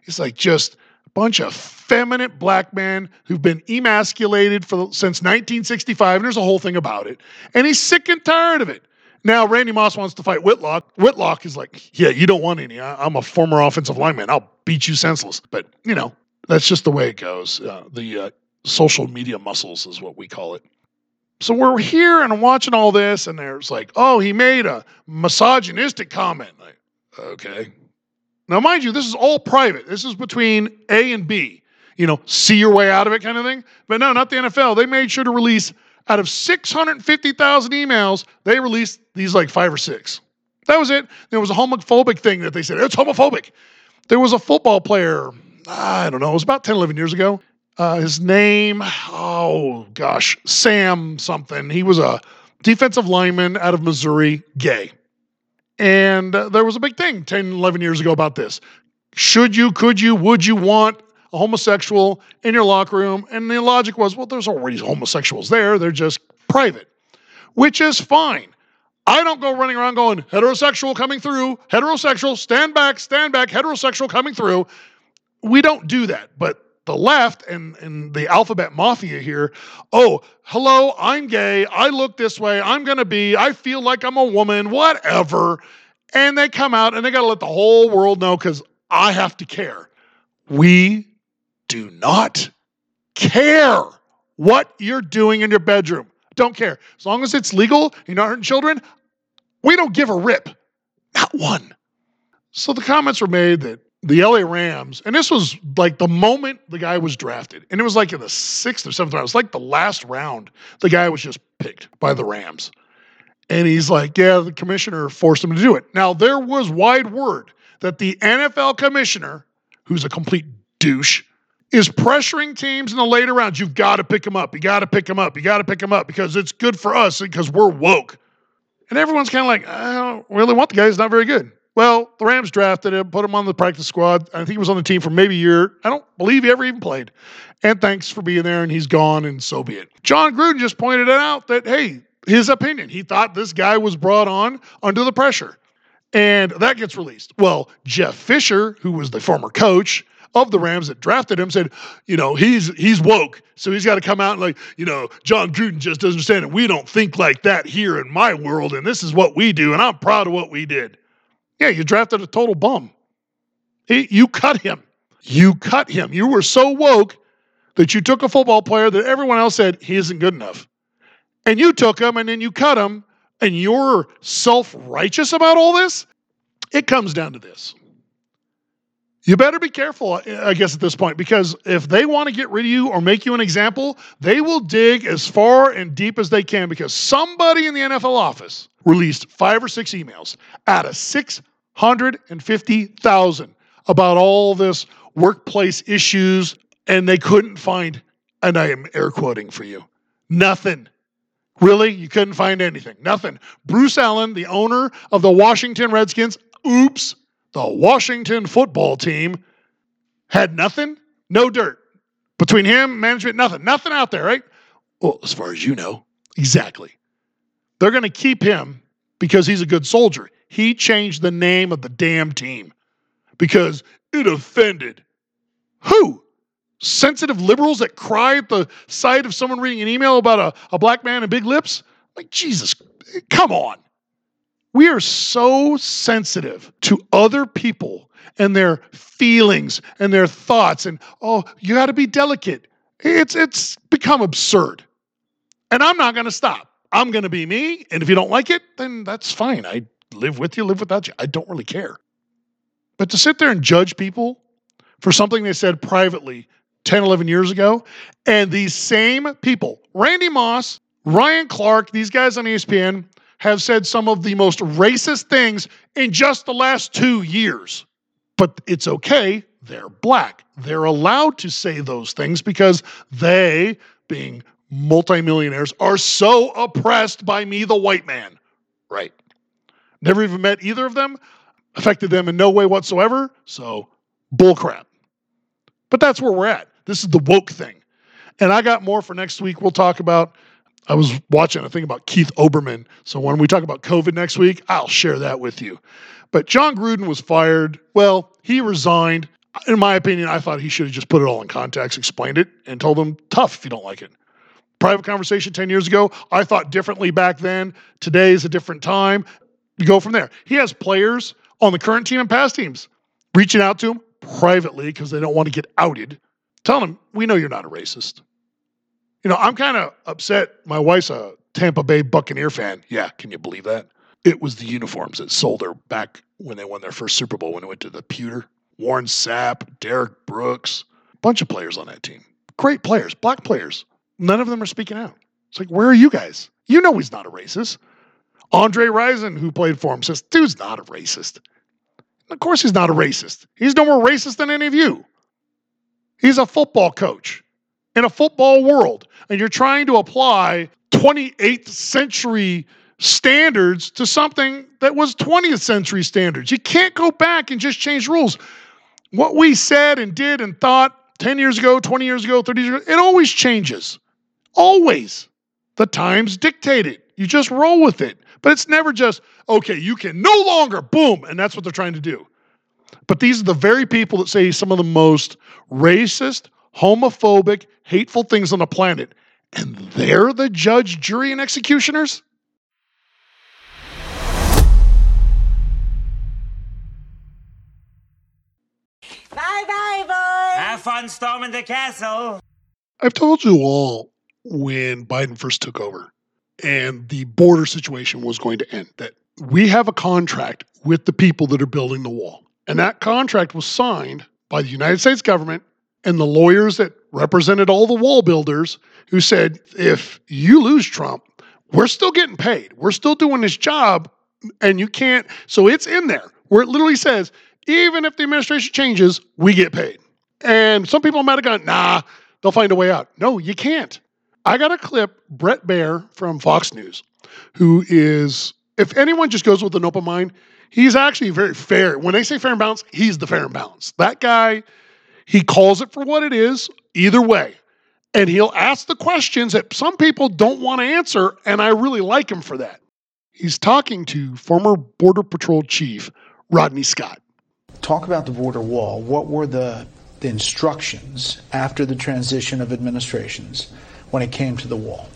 He's like, just bunch of feminine black men who've been emasculated for since 1965. And there's a whole thing about it. And he's sick and tired of it. Now, Randy Moss wants to fight Whitlock. Whitlock is like, yeah, you don't want any. I'm a former offensive lineman. I'll beat you senseless. But, you know, that's just the way it goes. Uh, the uh, social media muscles is what we call it. So we're here and watching all this, and there's like, oh, he made a misogynistic comment. Like, okay. Now, mind you, this is all private. This is between A and B. You know, see your way out of it kind of thing. But no, not the NFL. They made sure to release out of 650,000 emails, they released these like five or six. That was it. There was a homophobic thing that they said, it's homophobic. There was a football player, I don't know, it was about 10, 11 years ago. Uh, his name, oh gosh, Sam something. He was a defensive lineman out of Missouri, gay. And uh, there was a big thing 10, 11 years ago about this. Should you, could you, would you want a homosexual in your locker room? And the logic was, well, there's already homosexuals there. They're just private, which is fine. I don't go running around going, heterosexual coming through, heterosexual, stand back, stand back, heterosexual coming through. We don't do that. But the left and, and the alphabet mafia here, oh, hello, I'm gay. I look this way. I'm going to be, I feel like I'm a woman, whatever. And they come out and they got to let the whole world know because I have to care. We do not care what you're doing in your bedroom. Don't care. As long as it's legal, you're not hurting children, we don't give a rip. Not one. So the comments were made that the LA Rams, and this was like the moment the guy was drafted, and it was like in the sixth or seventh round. It was like the last round. The guy was just picked by the Rams. And he's like, yeah, the commissioner forced him to do it. Now, there was wide word that the NFL commissioner, who's a complete douche, is pressuring teams in the later rounds. You've got to pick him up. You got to pick him up. You got to pick him up because it's good for us because we're woke. And everyone's kind of like, I don't really want the guy. He's not very good. Well, the Rams drafted him, put him on the practice squad. I think he was on the team for maybe a year. I don't believe he ever even played. And thanks for being there, and he's gone, and so be it. Jon Gruden just pointed it out that, hey, his opinion. He thought this guy was brought on under the pressure. And that gets released. Well, Jeff Fisher, who was the former coach, of the Rams that drafted him said, you know, he's he's woke, so he's got to come out and like, you know, Jon Gruden just doesn't understand it. We don't think like that here in my world, and this is what we do, and I'm proud of what we did. Yeah, you drafted a total bum. He, you cut him. You cut him. You were so woke that you took a football player that everyone else said he isn't good enough. And you took him and then you cut him and you're self righteous about all this. It comes down to this you better be careful, I guess, at this point, because if they want to get rid of you or make you an example, they will dig as far and deep as they can because somebody in the NFL office released five or six emails out of 650,000 about all this workplace issues and they couldn't find, and I am air quoting for you, nothing. Really? You couldn't find anything. Nothing. Bruce Allen, the owner of the Washington Redskins, oops, the Washington football team, had nothing, no dirt. Between him, management, nothing. Nothing out there, right? Well, as far as you know, exactly. They're going to keep him because he's a good soldier. He changed the name of the damn team because it offended who? Sensitive liberals that cry at the sight of someone reading an email about a, a black man and big lips? Like, Jesus, come on. We are so sensitive to other people and their feelings and their thoughts and oh you got to be delicate. It's it's become absurd. And i'm not going to stop. I'm going to be me and if you don't like it then that's fine. I live with you live without you. I don't really care. But to sit there and judge people for something they said privately 10 11 years ago and these same people randy moss ryan clark these guys on espn have said some of the most racist things in just the last two years but it's okay. They're black. They're allowed to say those things because they, being multimillionaires, are so oppressed by me, the white man. Right. Never even met either of them, affected them in no way whatsoever. So, bullcrap. But that's where we're at. This is the woke thing. And I got more for next week. We'll talk about. I was watching a thing about Keith Olbermann. So when we talk about COVID next week, I'll share that with you. But Jon Gruden was fired. Well, he resigned. In my opinion, I thought he should have just put it all in context, explained it, and told them, tough if you don't like it. Private conversation 10 years ago, I thought differently back then. Today is a different time. You go from there. He has players on the current team and past teams reaching out to him privately because they don't want to get outed, telling him, We know you're not a racist. You know, I'm kind of upset. My wife's a Tampa Bay Buccaneer fan. Yeah, can you believe that? It was the uniforms that sold her back when they won their first Super Bowl when it went to the pewter. Warren Sapp, Derrick Brooks, bunch of players on that team. Great players, black players. None of them are speaking out. It's like, where are you guys? You know he's not a racist. Andre Rison, who played for him, says, dude's not a racist. Of course he's not a racist. He's no more racist than any of you. He's a football coach in a football world. And you're trying to apply 28th century standards to something that was 20th century standards. You can't go back and just change rules. What we said and did and thought 10 years ago, 20 years ago, 30 years ago, it always changes. Always. The times dictate it. You just roll with it. But it's never just, okay, you can no longer, boom, and that's what they're trying to do. But these are the very people that say some of the most racist, homophobic, hateful things on the planet. And they're the judge, jury, and executioners? Bye bye, boys. Have fun storming the castle. I've told you all when Biden first took over and the border situation was going to end that we have a contract with the people that are building the wall. And that contract was signed by the United States government and the lawyers that represented all the wall builders who said, if you lose Trump, we're still getting paid. We're still doing this job and you can't. So it's in there where it literally says, even if the administration changes, we get paid. And some people might have gone, nah, they'll find a way out. No, you can't. I got a clip, Bret Baier from Fox News, who is, if anyone just goes with an open mind, he's actually very fair. When they say fair and balanced, he's the fair and balanced. That guy, he calls it for what it is, either way. And he'll ask the questions that some people don't want to answer, and I really like him for that. He's talking to former Border Patrol Chief Rodney Scott talk about the border wall. What were the, the instructions after the transition of administrations when it came to the wall?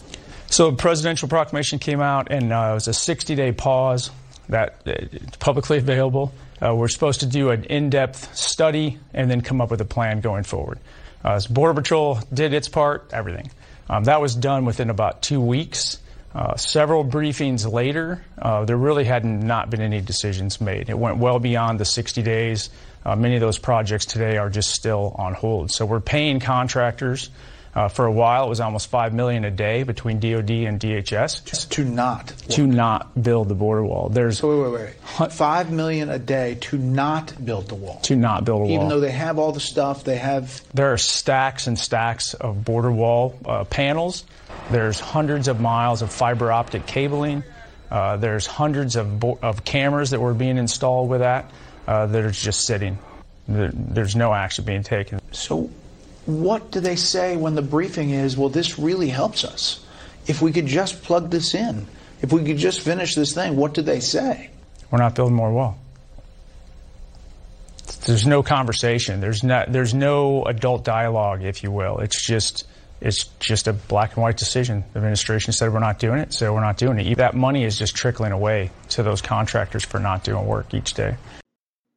So, a presidential proclamation came out, and uh, it was a 60 day pause that uh, publicly available. Uh, we're supposed to do an in depth study and then come up with a plan going forward. Uh, so Border Patrol did its part, everything. Um, that was done within about two weeks. Uh, several briefings later, uh, there really had not been any decisions made. It went well beyond the 60 days. Uh, many of those projects today are just still on hold. So we're paying contractors Uh, for a while, it was almost five million a day between DoD and DHS Just to not. to not build the border wall. There's So wait, wait, wait. Five million a day to not build the wall. to not build a wall. Even though they have all the stuff, they have. There are stacks and stacks of border wall uh, panels. There's hundreds of miles of fiber optic cabling. Uh, there's hundreds of, bo- of cameras that were being installed with that uh, that are just sitting. There, there's no action being taken. So, what do they say when the briefing is, well, this really helps us? If we could just plug this in, if we could just finish this thing, what do they say? We're not building more wall. There's no conversation. There's not. There's no adult dialogue, if you will. It's just. It's just a black and white decision. The administration said we're not doing it, so we're not doing it. That money is just trickling away to those contractors for not doing work each day.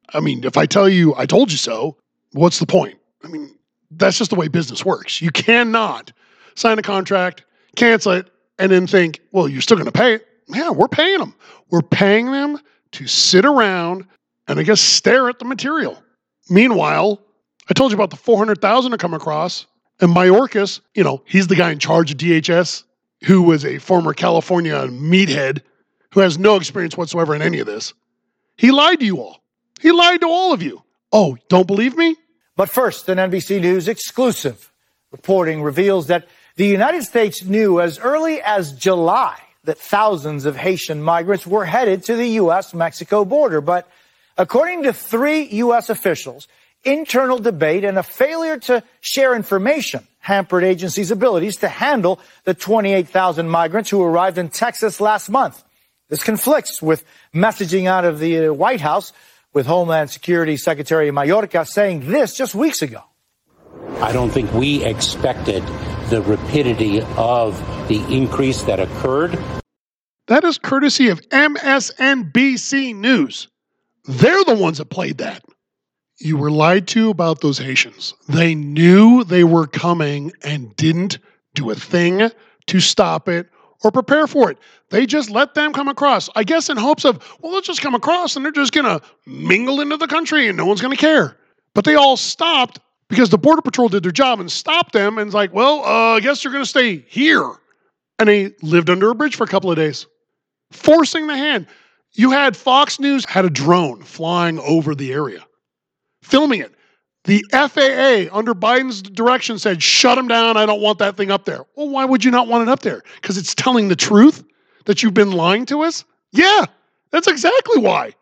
I mean, if I tell you I told you so, what's the point? I mean, that's just the way business works. You cannot sign a contract, cancel it, and then think, well, you're still going to pay it. Yeah, we're paying them. We're paying them to sit around and I guess stare at the material. Meanwhile, I told you about the 400,000 to come across, and Mayorkas, you know, he's the guy in charge of DHS, who was a former California meathead who has no experience whatsoever in any of this. He lied to you all. He lied to all of you. Oh, don't believe me? But first, an NBC News exclusive reporting reveals that the United States knew as early as July that thousands of Haitian migrants were headed to the U.S. Mexico border. But according to three U.S. officials, internal debate and a failure to share information hampered agencies' abilities to handle the 28,000 migrants who arrived in Texas last month. This conflicts with messaging out of the White House, with Homeland Security Secretary Mayorkas saying this just weeks ago. I don't think we expected the rapidity of the increase that occurred. That is courtesy of MSNBC News. They're the ones that played that. You were lied to about those Haitians. They knew they were coming and didn't do a thing to stop it or prepare for it. They just let them come across, I guess, in hopes of, well, let's just come across and they're just going to mingle into the country and no one's going to care. But they all stopped because the Border Patrol did their job and stopped them and it's like, well, uh, I guess you're going to stay here. And they lived under a bridge for a couple of days, forcing the hand. You had Fox News had a drone flying over the area, filming it. The FAA, under Biden's direction, said, shut them down. I don't want that thing up there. Well, why would you not want it up there? Because it's telling the truth that you've been lying to us? Yeah, that's exactly why.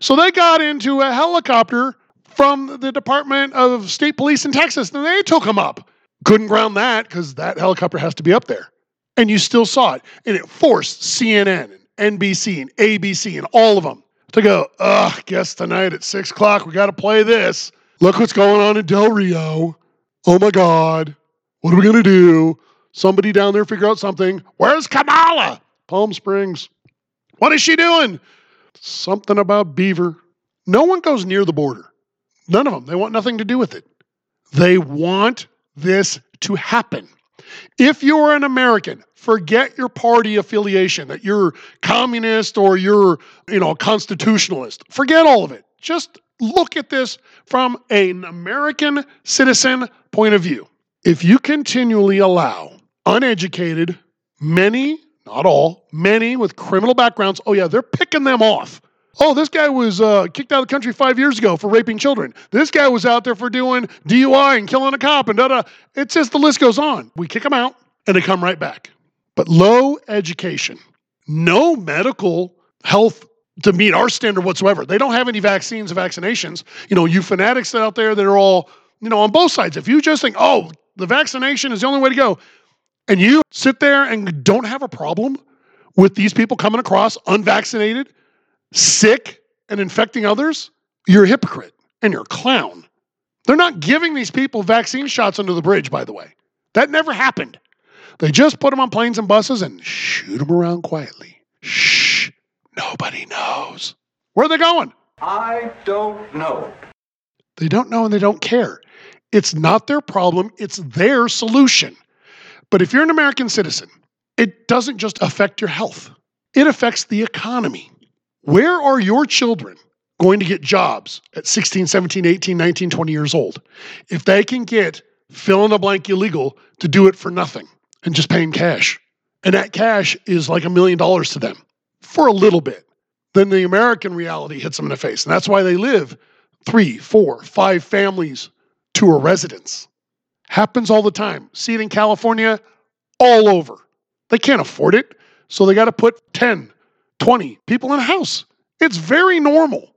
So they got into a helicopter from the Department of State Police in Texas, and they took him up. Couldn't ground that because that helicopter has to be up there. And you still saw it. And it forced CNN and NBC and ABC and all of them to go, ugh, guess tonight at six o'clock we got to play this. Look what's going on in Del Rio. Oh my God. What are we going to do? Somebody down there figure out something. Where's Kamala? Palm Springs. What is she doing? Something about beaver. No one goes near the border. None of them. They want nothing to do with it. They want this to happen. If you're an American, forget your party affiliation, that you're communist or you're, you know, constitutionalist. Forget all of it. Just look at this from an American citizen point of view. If you continually allow uneducated, many, not all, many with criminal backgrounds, oh yeah, they're picking them off. Oh, this guy was uh, kicked out of the country five years ago for raping children. This guy was out there for doing DUI and killing a cop and da da. It's just the list goes on. We kick them out and they come right back. But low education, no medical health to meet our standard whatsoever. They don't have any vaccines or vaccinations. You know, you fanatics out there that are all, you know, on both sides. If you just think, oh, the vaccination is the only way to go, and you sit there and don't have a problem with these people coming across unvaccinated, sick, and infecting others, you're a hypocrite and you're a clown. They're not giving these people vaccine shots under the bridge, by the way. That never happened. They just put them on planes and buses and shoot them around quietly. Shh, nobody knows. Where are they going? I don't know. They don't know and they don't care. It's not their problem, it's their solution. But if you're an American citizen, it doesn't just affect your health, it affects the economy. Where are your children going to get jobs at 16, 17, 18, 19, 20 years old if they can get fill in the blank illegal to do it for nothing and just paying cash. And that cash is like a million dollars to them for a little bit. Then the American reality hits them in the face. And that's why they live three, four, five families to a residence. Happens all the time. See it in California, all over. They can't afford it. So they got to put 10, 20 people in a house. It's very normal.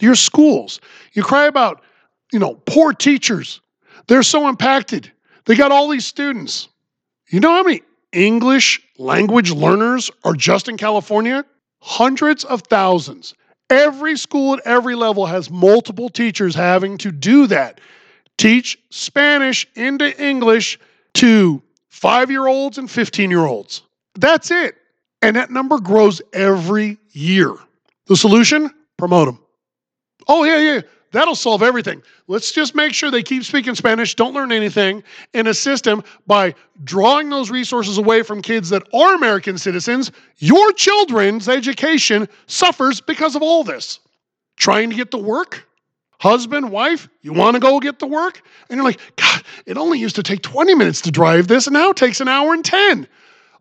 Your schools, you cry about, you know, poor teachers. They're so impacted. They got all these students. You know how many English language learners are just in California? Hundreds of thousands. Every school at every level has multiple teachers having to do that. Teach Spanish into English to five year olds and 15 year olds. That's it. And that number grows every year. The solution? Promote them. Oh, yeah, yeah. That'll solve everything. Let's just make sure they keep speaking Spanish, don't learn anything, and assist them by drawing those resources away from kids that are American citizens. Your children's education suffers because of all this. Trying to get to work, husband, wife, you want to go get the work? And you're like, God, it only used to take 20 minutes to drive this, and now it takes an hour and 10.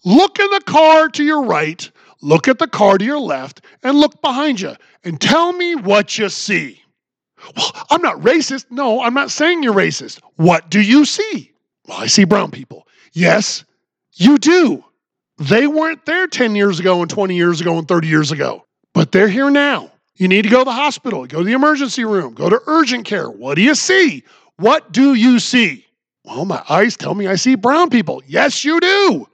Look in the car to your right, look at the car to your left, and look behind you, and tell me what you see. Well, I'm not racist. No, I'm not saying you're racist. What do you see? Well, I see brown people. Yes, you do. They weren't there 10 years ago and 20 years ago and 30 years ago, but they're here now. You need to go to the hospital, go to the emergency room, go to urgent care. What do you see? What do you see? Well, my eyes tell me I see brown people. Yes, you do.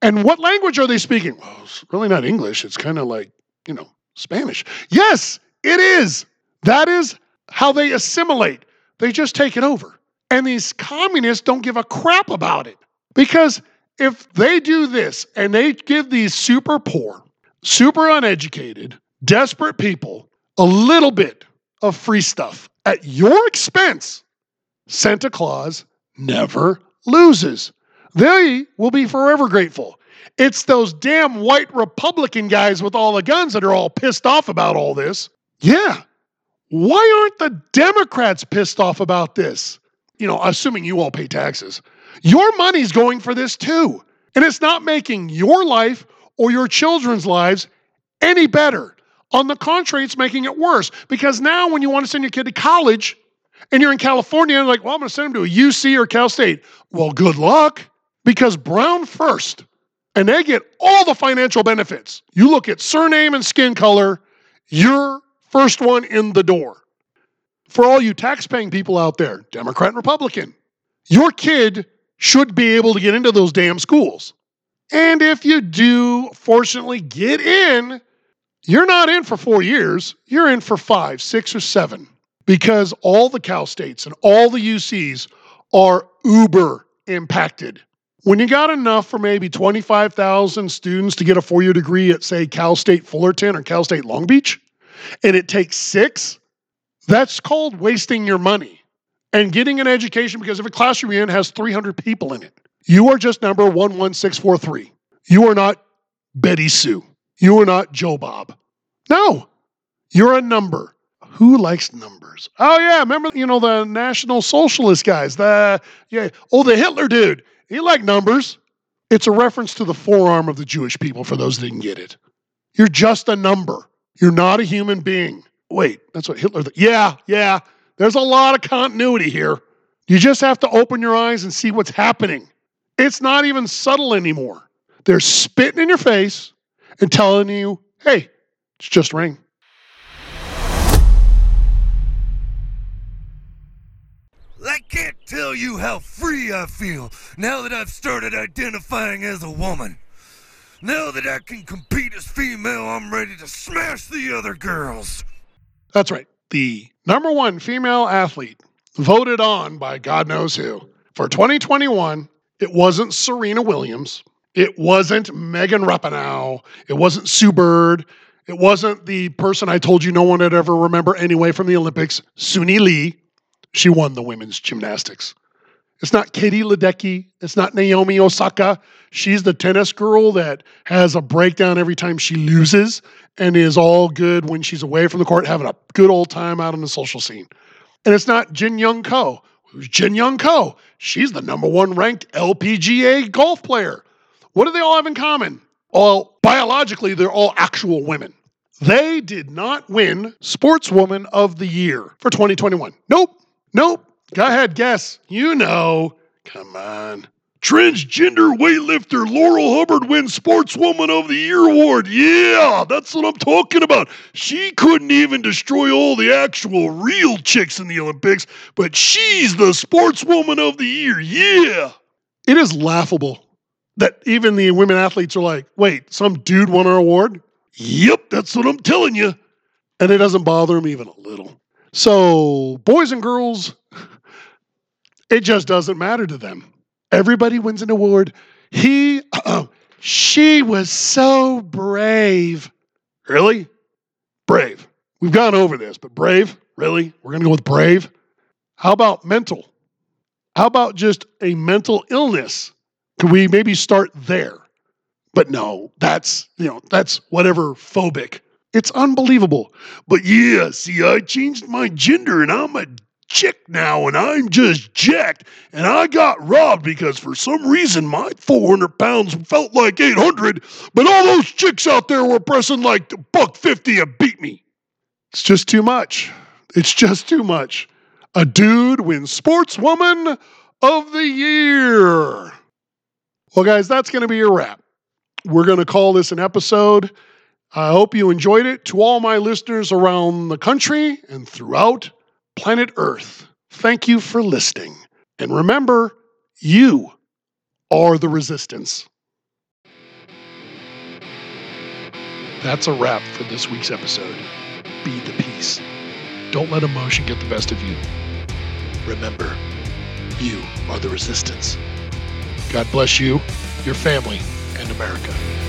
And what language are they speaking? Well, it's really not English. It's kind of like, you know, Spanish. Yes, it is. That is how they assimilate. They just take it over. And these communists don't give a crap about it. Because if they do this and they give these super poor, super uneducated, desperate people a little bit of free stuff at your expense, Santa Claus never loses. They will be forever grateful. It's those damn white Republican guys with all the guns that are all pissed off about all this. Yeah, why aren't the Democrats pissed off about this? You know, assuming you all pay taxes. Your money's going for this too. And it's not making your life or your children's lives any better. On the contrary, it's making it worse because now when you want to send your kid to college and you're in California, you're like, well, I'm going to send him to a UC or Cal State. Well, good luck because Brown first, and they get all the financial benefits. You look at surname and skin color, you're First one in the door. For all you tax-paying people out there, Democrat and Republican, your kid should be able to get into those damn schools. And if you do, fortunately, get in, you're not in for four years, you're in for five, six, or seven, because all the Cal States and all the UCs are uber impacted. When you got enough for maybe 25,000 students to get a four year degree at, say, Cal State Fullerton or Cal State Long Beach, and it takes six, that's called wasting your money and getting an education because if a classroom you're in has 300 people in it. You are just number 11643. You are not Betty Sue. You are not Joe Bob. No, you're a number. Who likes numbers? Oh yeah, remember you know the National Socialist guys. The yeah, oh the Hitler dude. He liked numbers. It's a reference to the forearm of the Jewish people. For those that didn't get it, you're just a number. You're not a human being. Wait, that's what Hitler. Th- yeah, yeah. There's a lot of continuity here. You just have to open your eyes and see what's happening. It's not even subtle anymore. They're spitting in your face and telling you, hey, it's just rain. I can't tell you how free I feel now that I've started identifying as a woman. Now that I can compete as female, I'm ready to smash the other girls. That's right. The number one female athlete voted on by God knows who for 2021. It wasn't Serena Williams. It wasn't Megan Rapinoe. It wasn't Sue Bird. It wasn't the person I told you no one would ever remember anyway from the Olympics, Suni Lee. She won the women's gymnastics. It's not Katie Ledecky. It's not Naomi Osaka. She's the tennis girl that has a breakdown every time she loses and is all good when she's away from the court, having a good old time out on the social scene. And it's not Jin Young Ko, Who's Jin Young Ko? She's the number one ranked LPGA golf player. What do they all have in common? Well, biologically, they're all actual women. They did not win Sportswoman of the Year for 2021. Nope. Nope. Go ahead, guess. You know. Come on. Transgender weightlifter Laurel Hubbard wins Sportswoman of the Year award. Yeah, that's what I'm talking about. She couldn't even destroy all the actual real chicks in the Olympics, but she's the Sportswoman of the Year. Yeah. It is laughable that even the women athletes are like, wait, some dude won our award? Yep, that's what I'm telling you. And it doesn't bother them even a little. So, boys and girls, it just doesn't matter to them. Everybody wins an award. He, uh, she was so brave. Really? Brave. We've gone over this, but brave? Really? We're going to go with brave? How about mental? How about just a mental illness? We maybe start there? But no, that's, you know, that's whatever phobic. It's unbelievable. But yeah, see, I changed my gender and I'm a chick now and I'm just jacked. And I got robbed because for some reason my 400 pounds felt like 800, but all those chicks out there were pressing like buck 50 and beat me. It's just too much. It's just too much. A dude wins Sportswoman of the Year. Well, guys, that's going to be a wrap. We're going to call this an episode. I hope you enjoyed it. To all my listeners around the country and throughout planet Earth, thank you for listening. And remember, you are the resistance. That's a wrap for this week's episode. Be the peace. Don't let emotion get the best of you. Remember, you are the resistance. God bless you, your family, and America.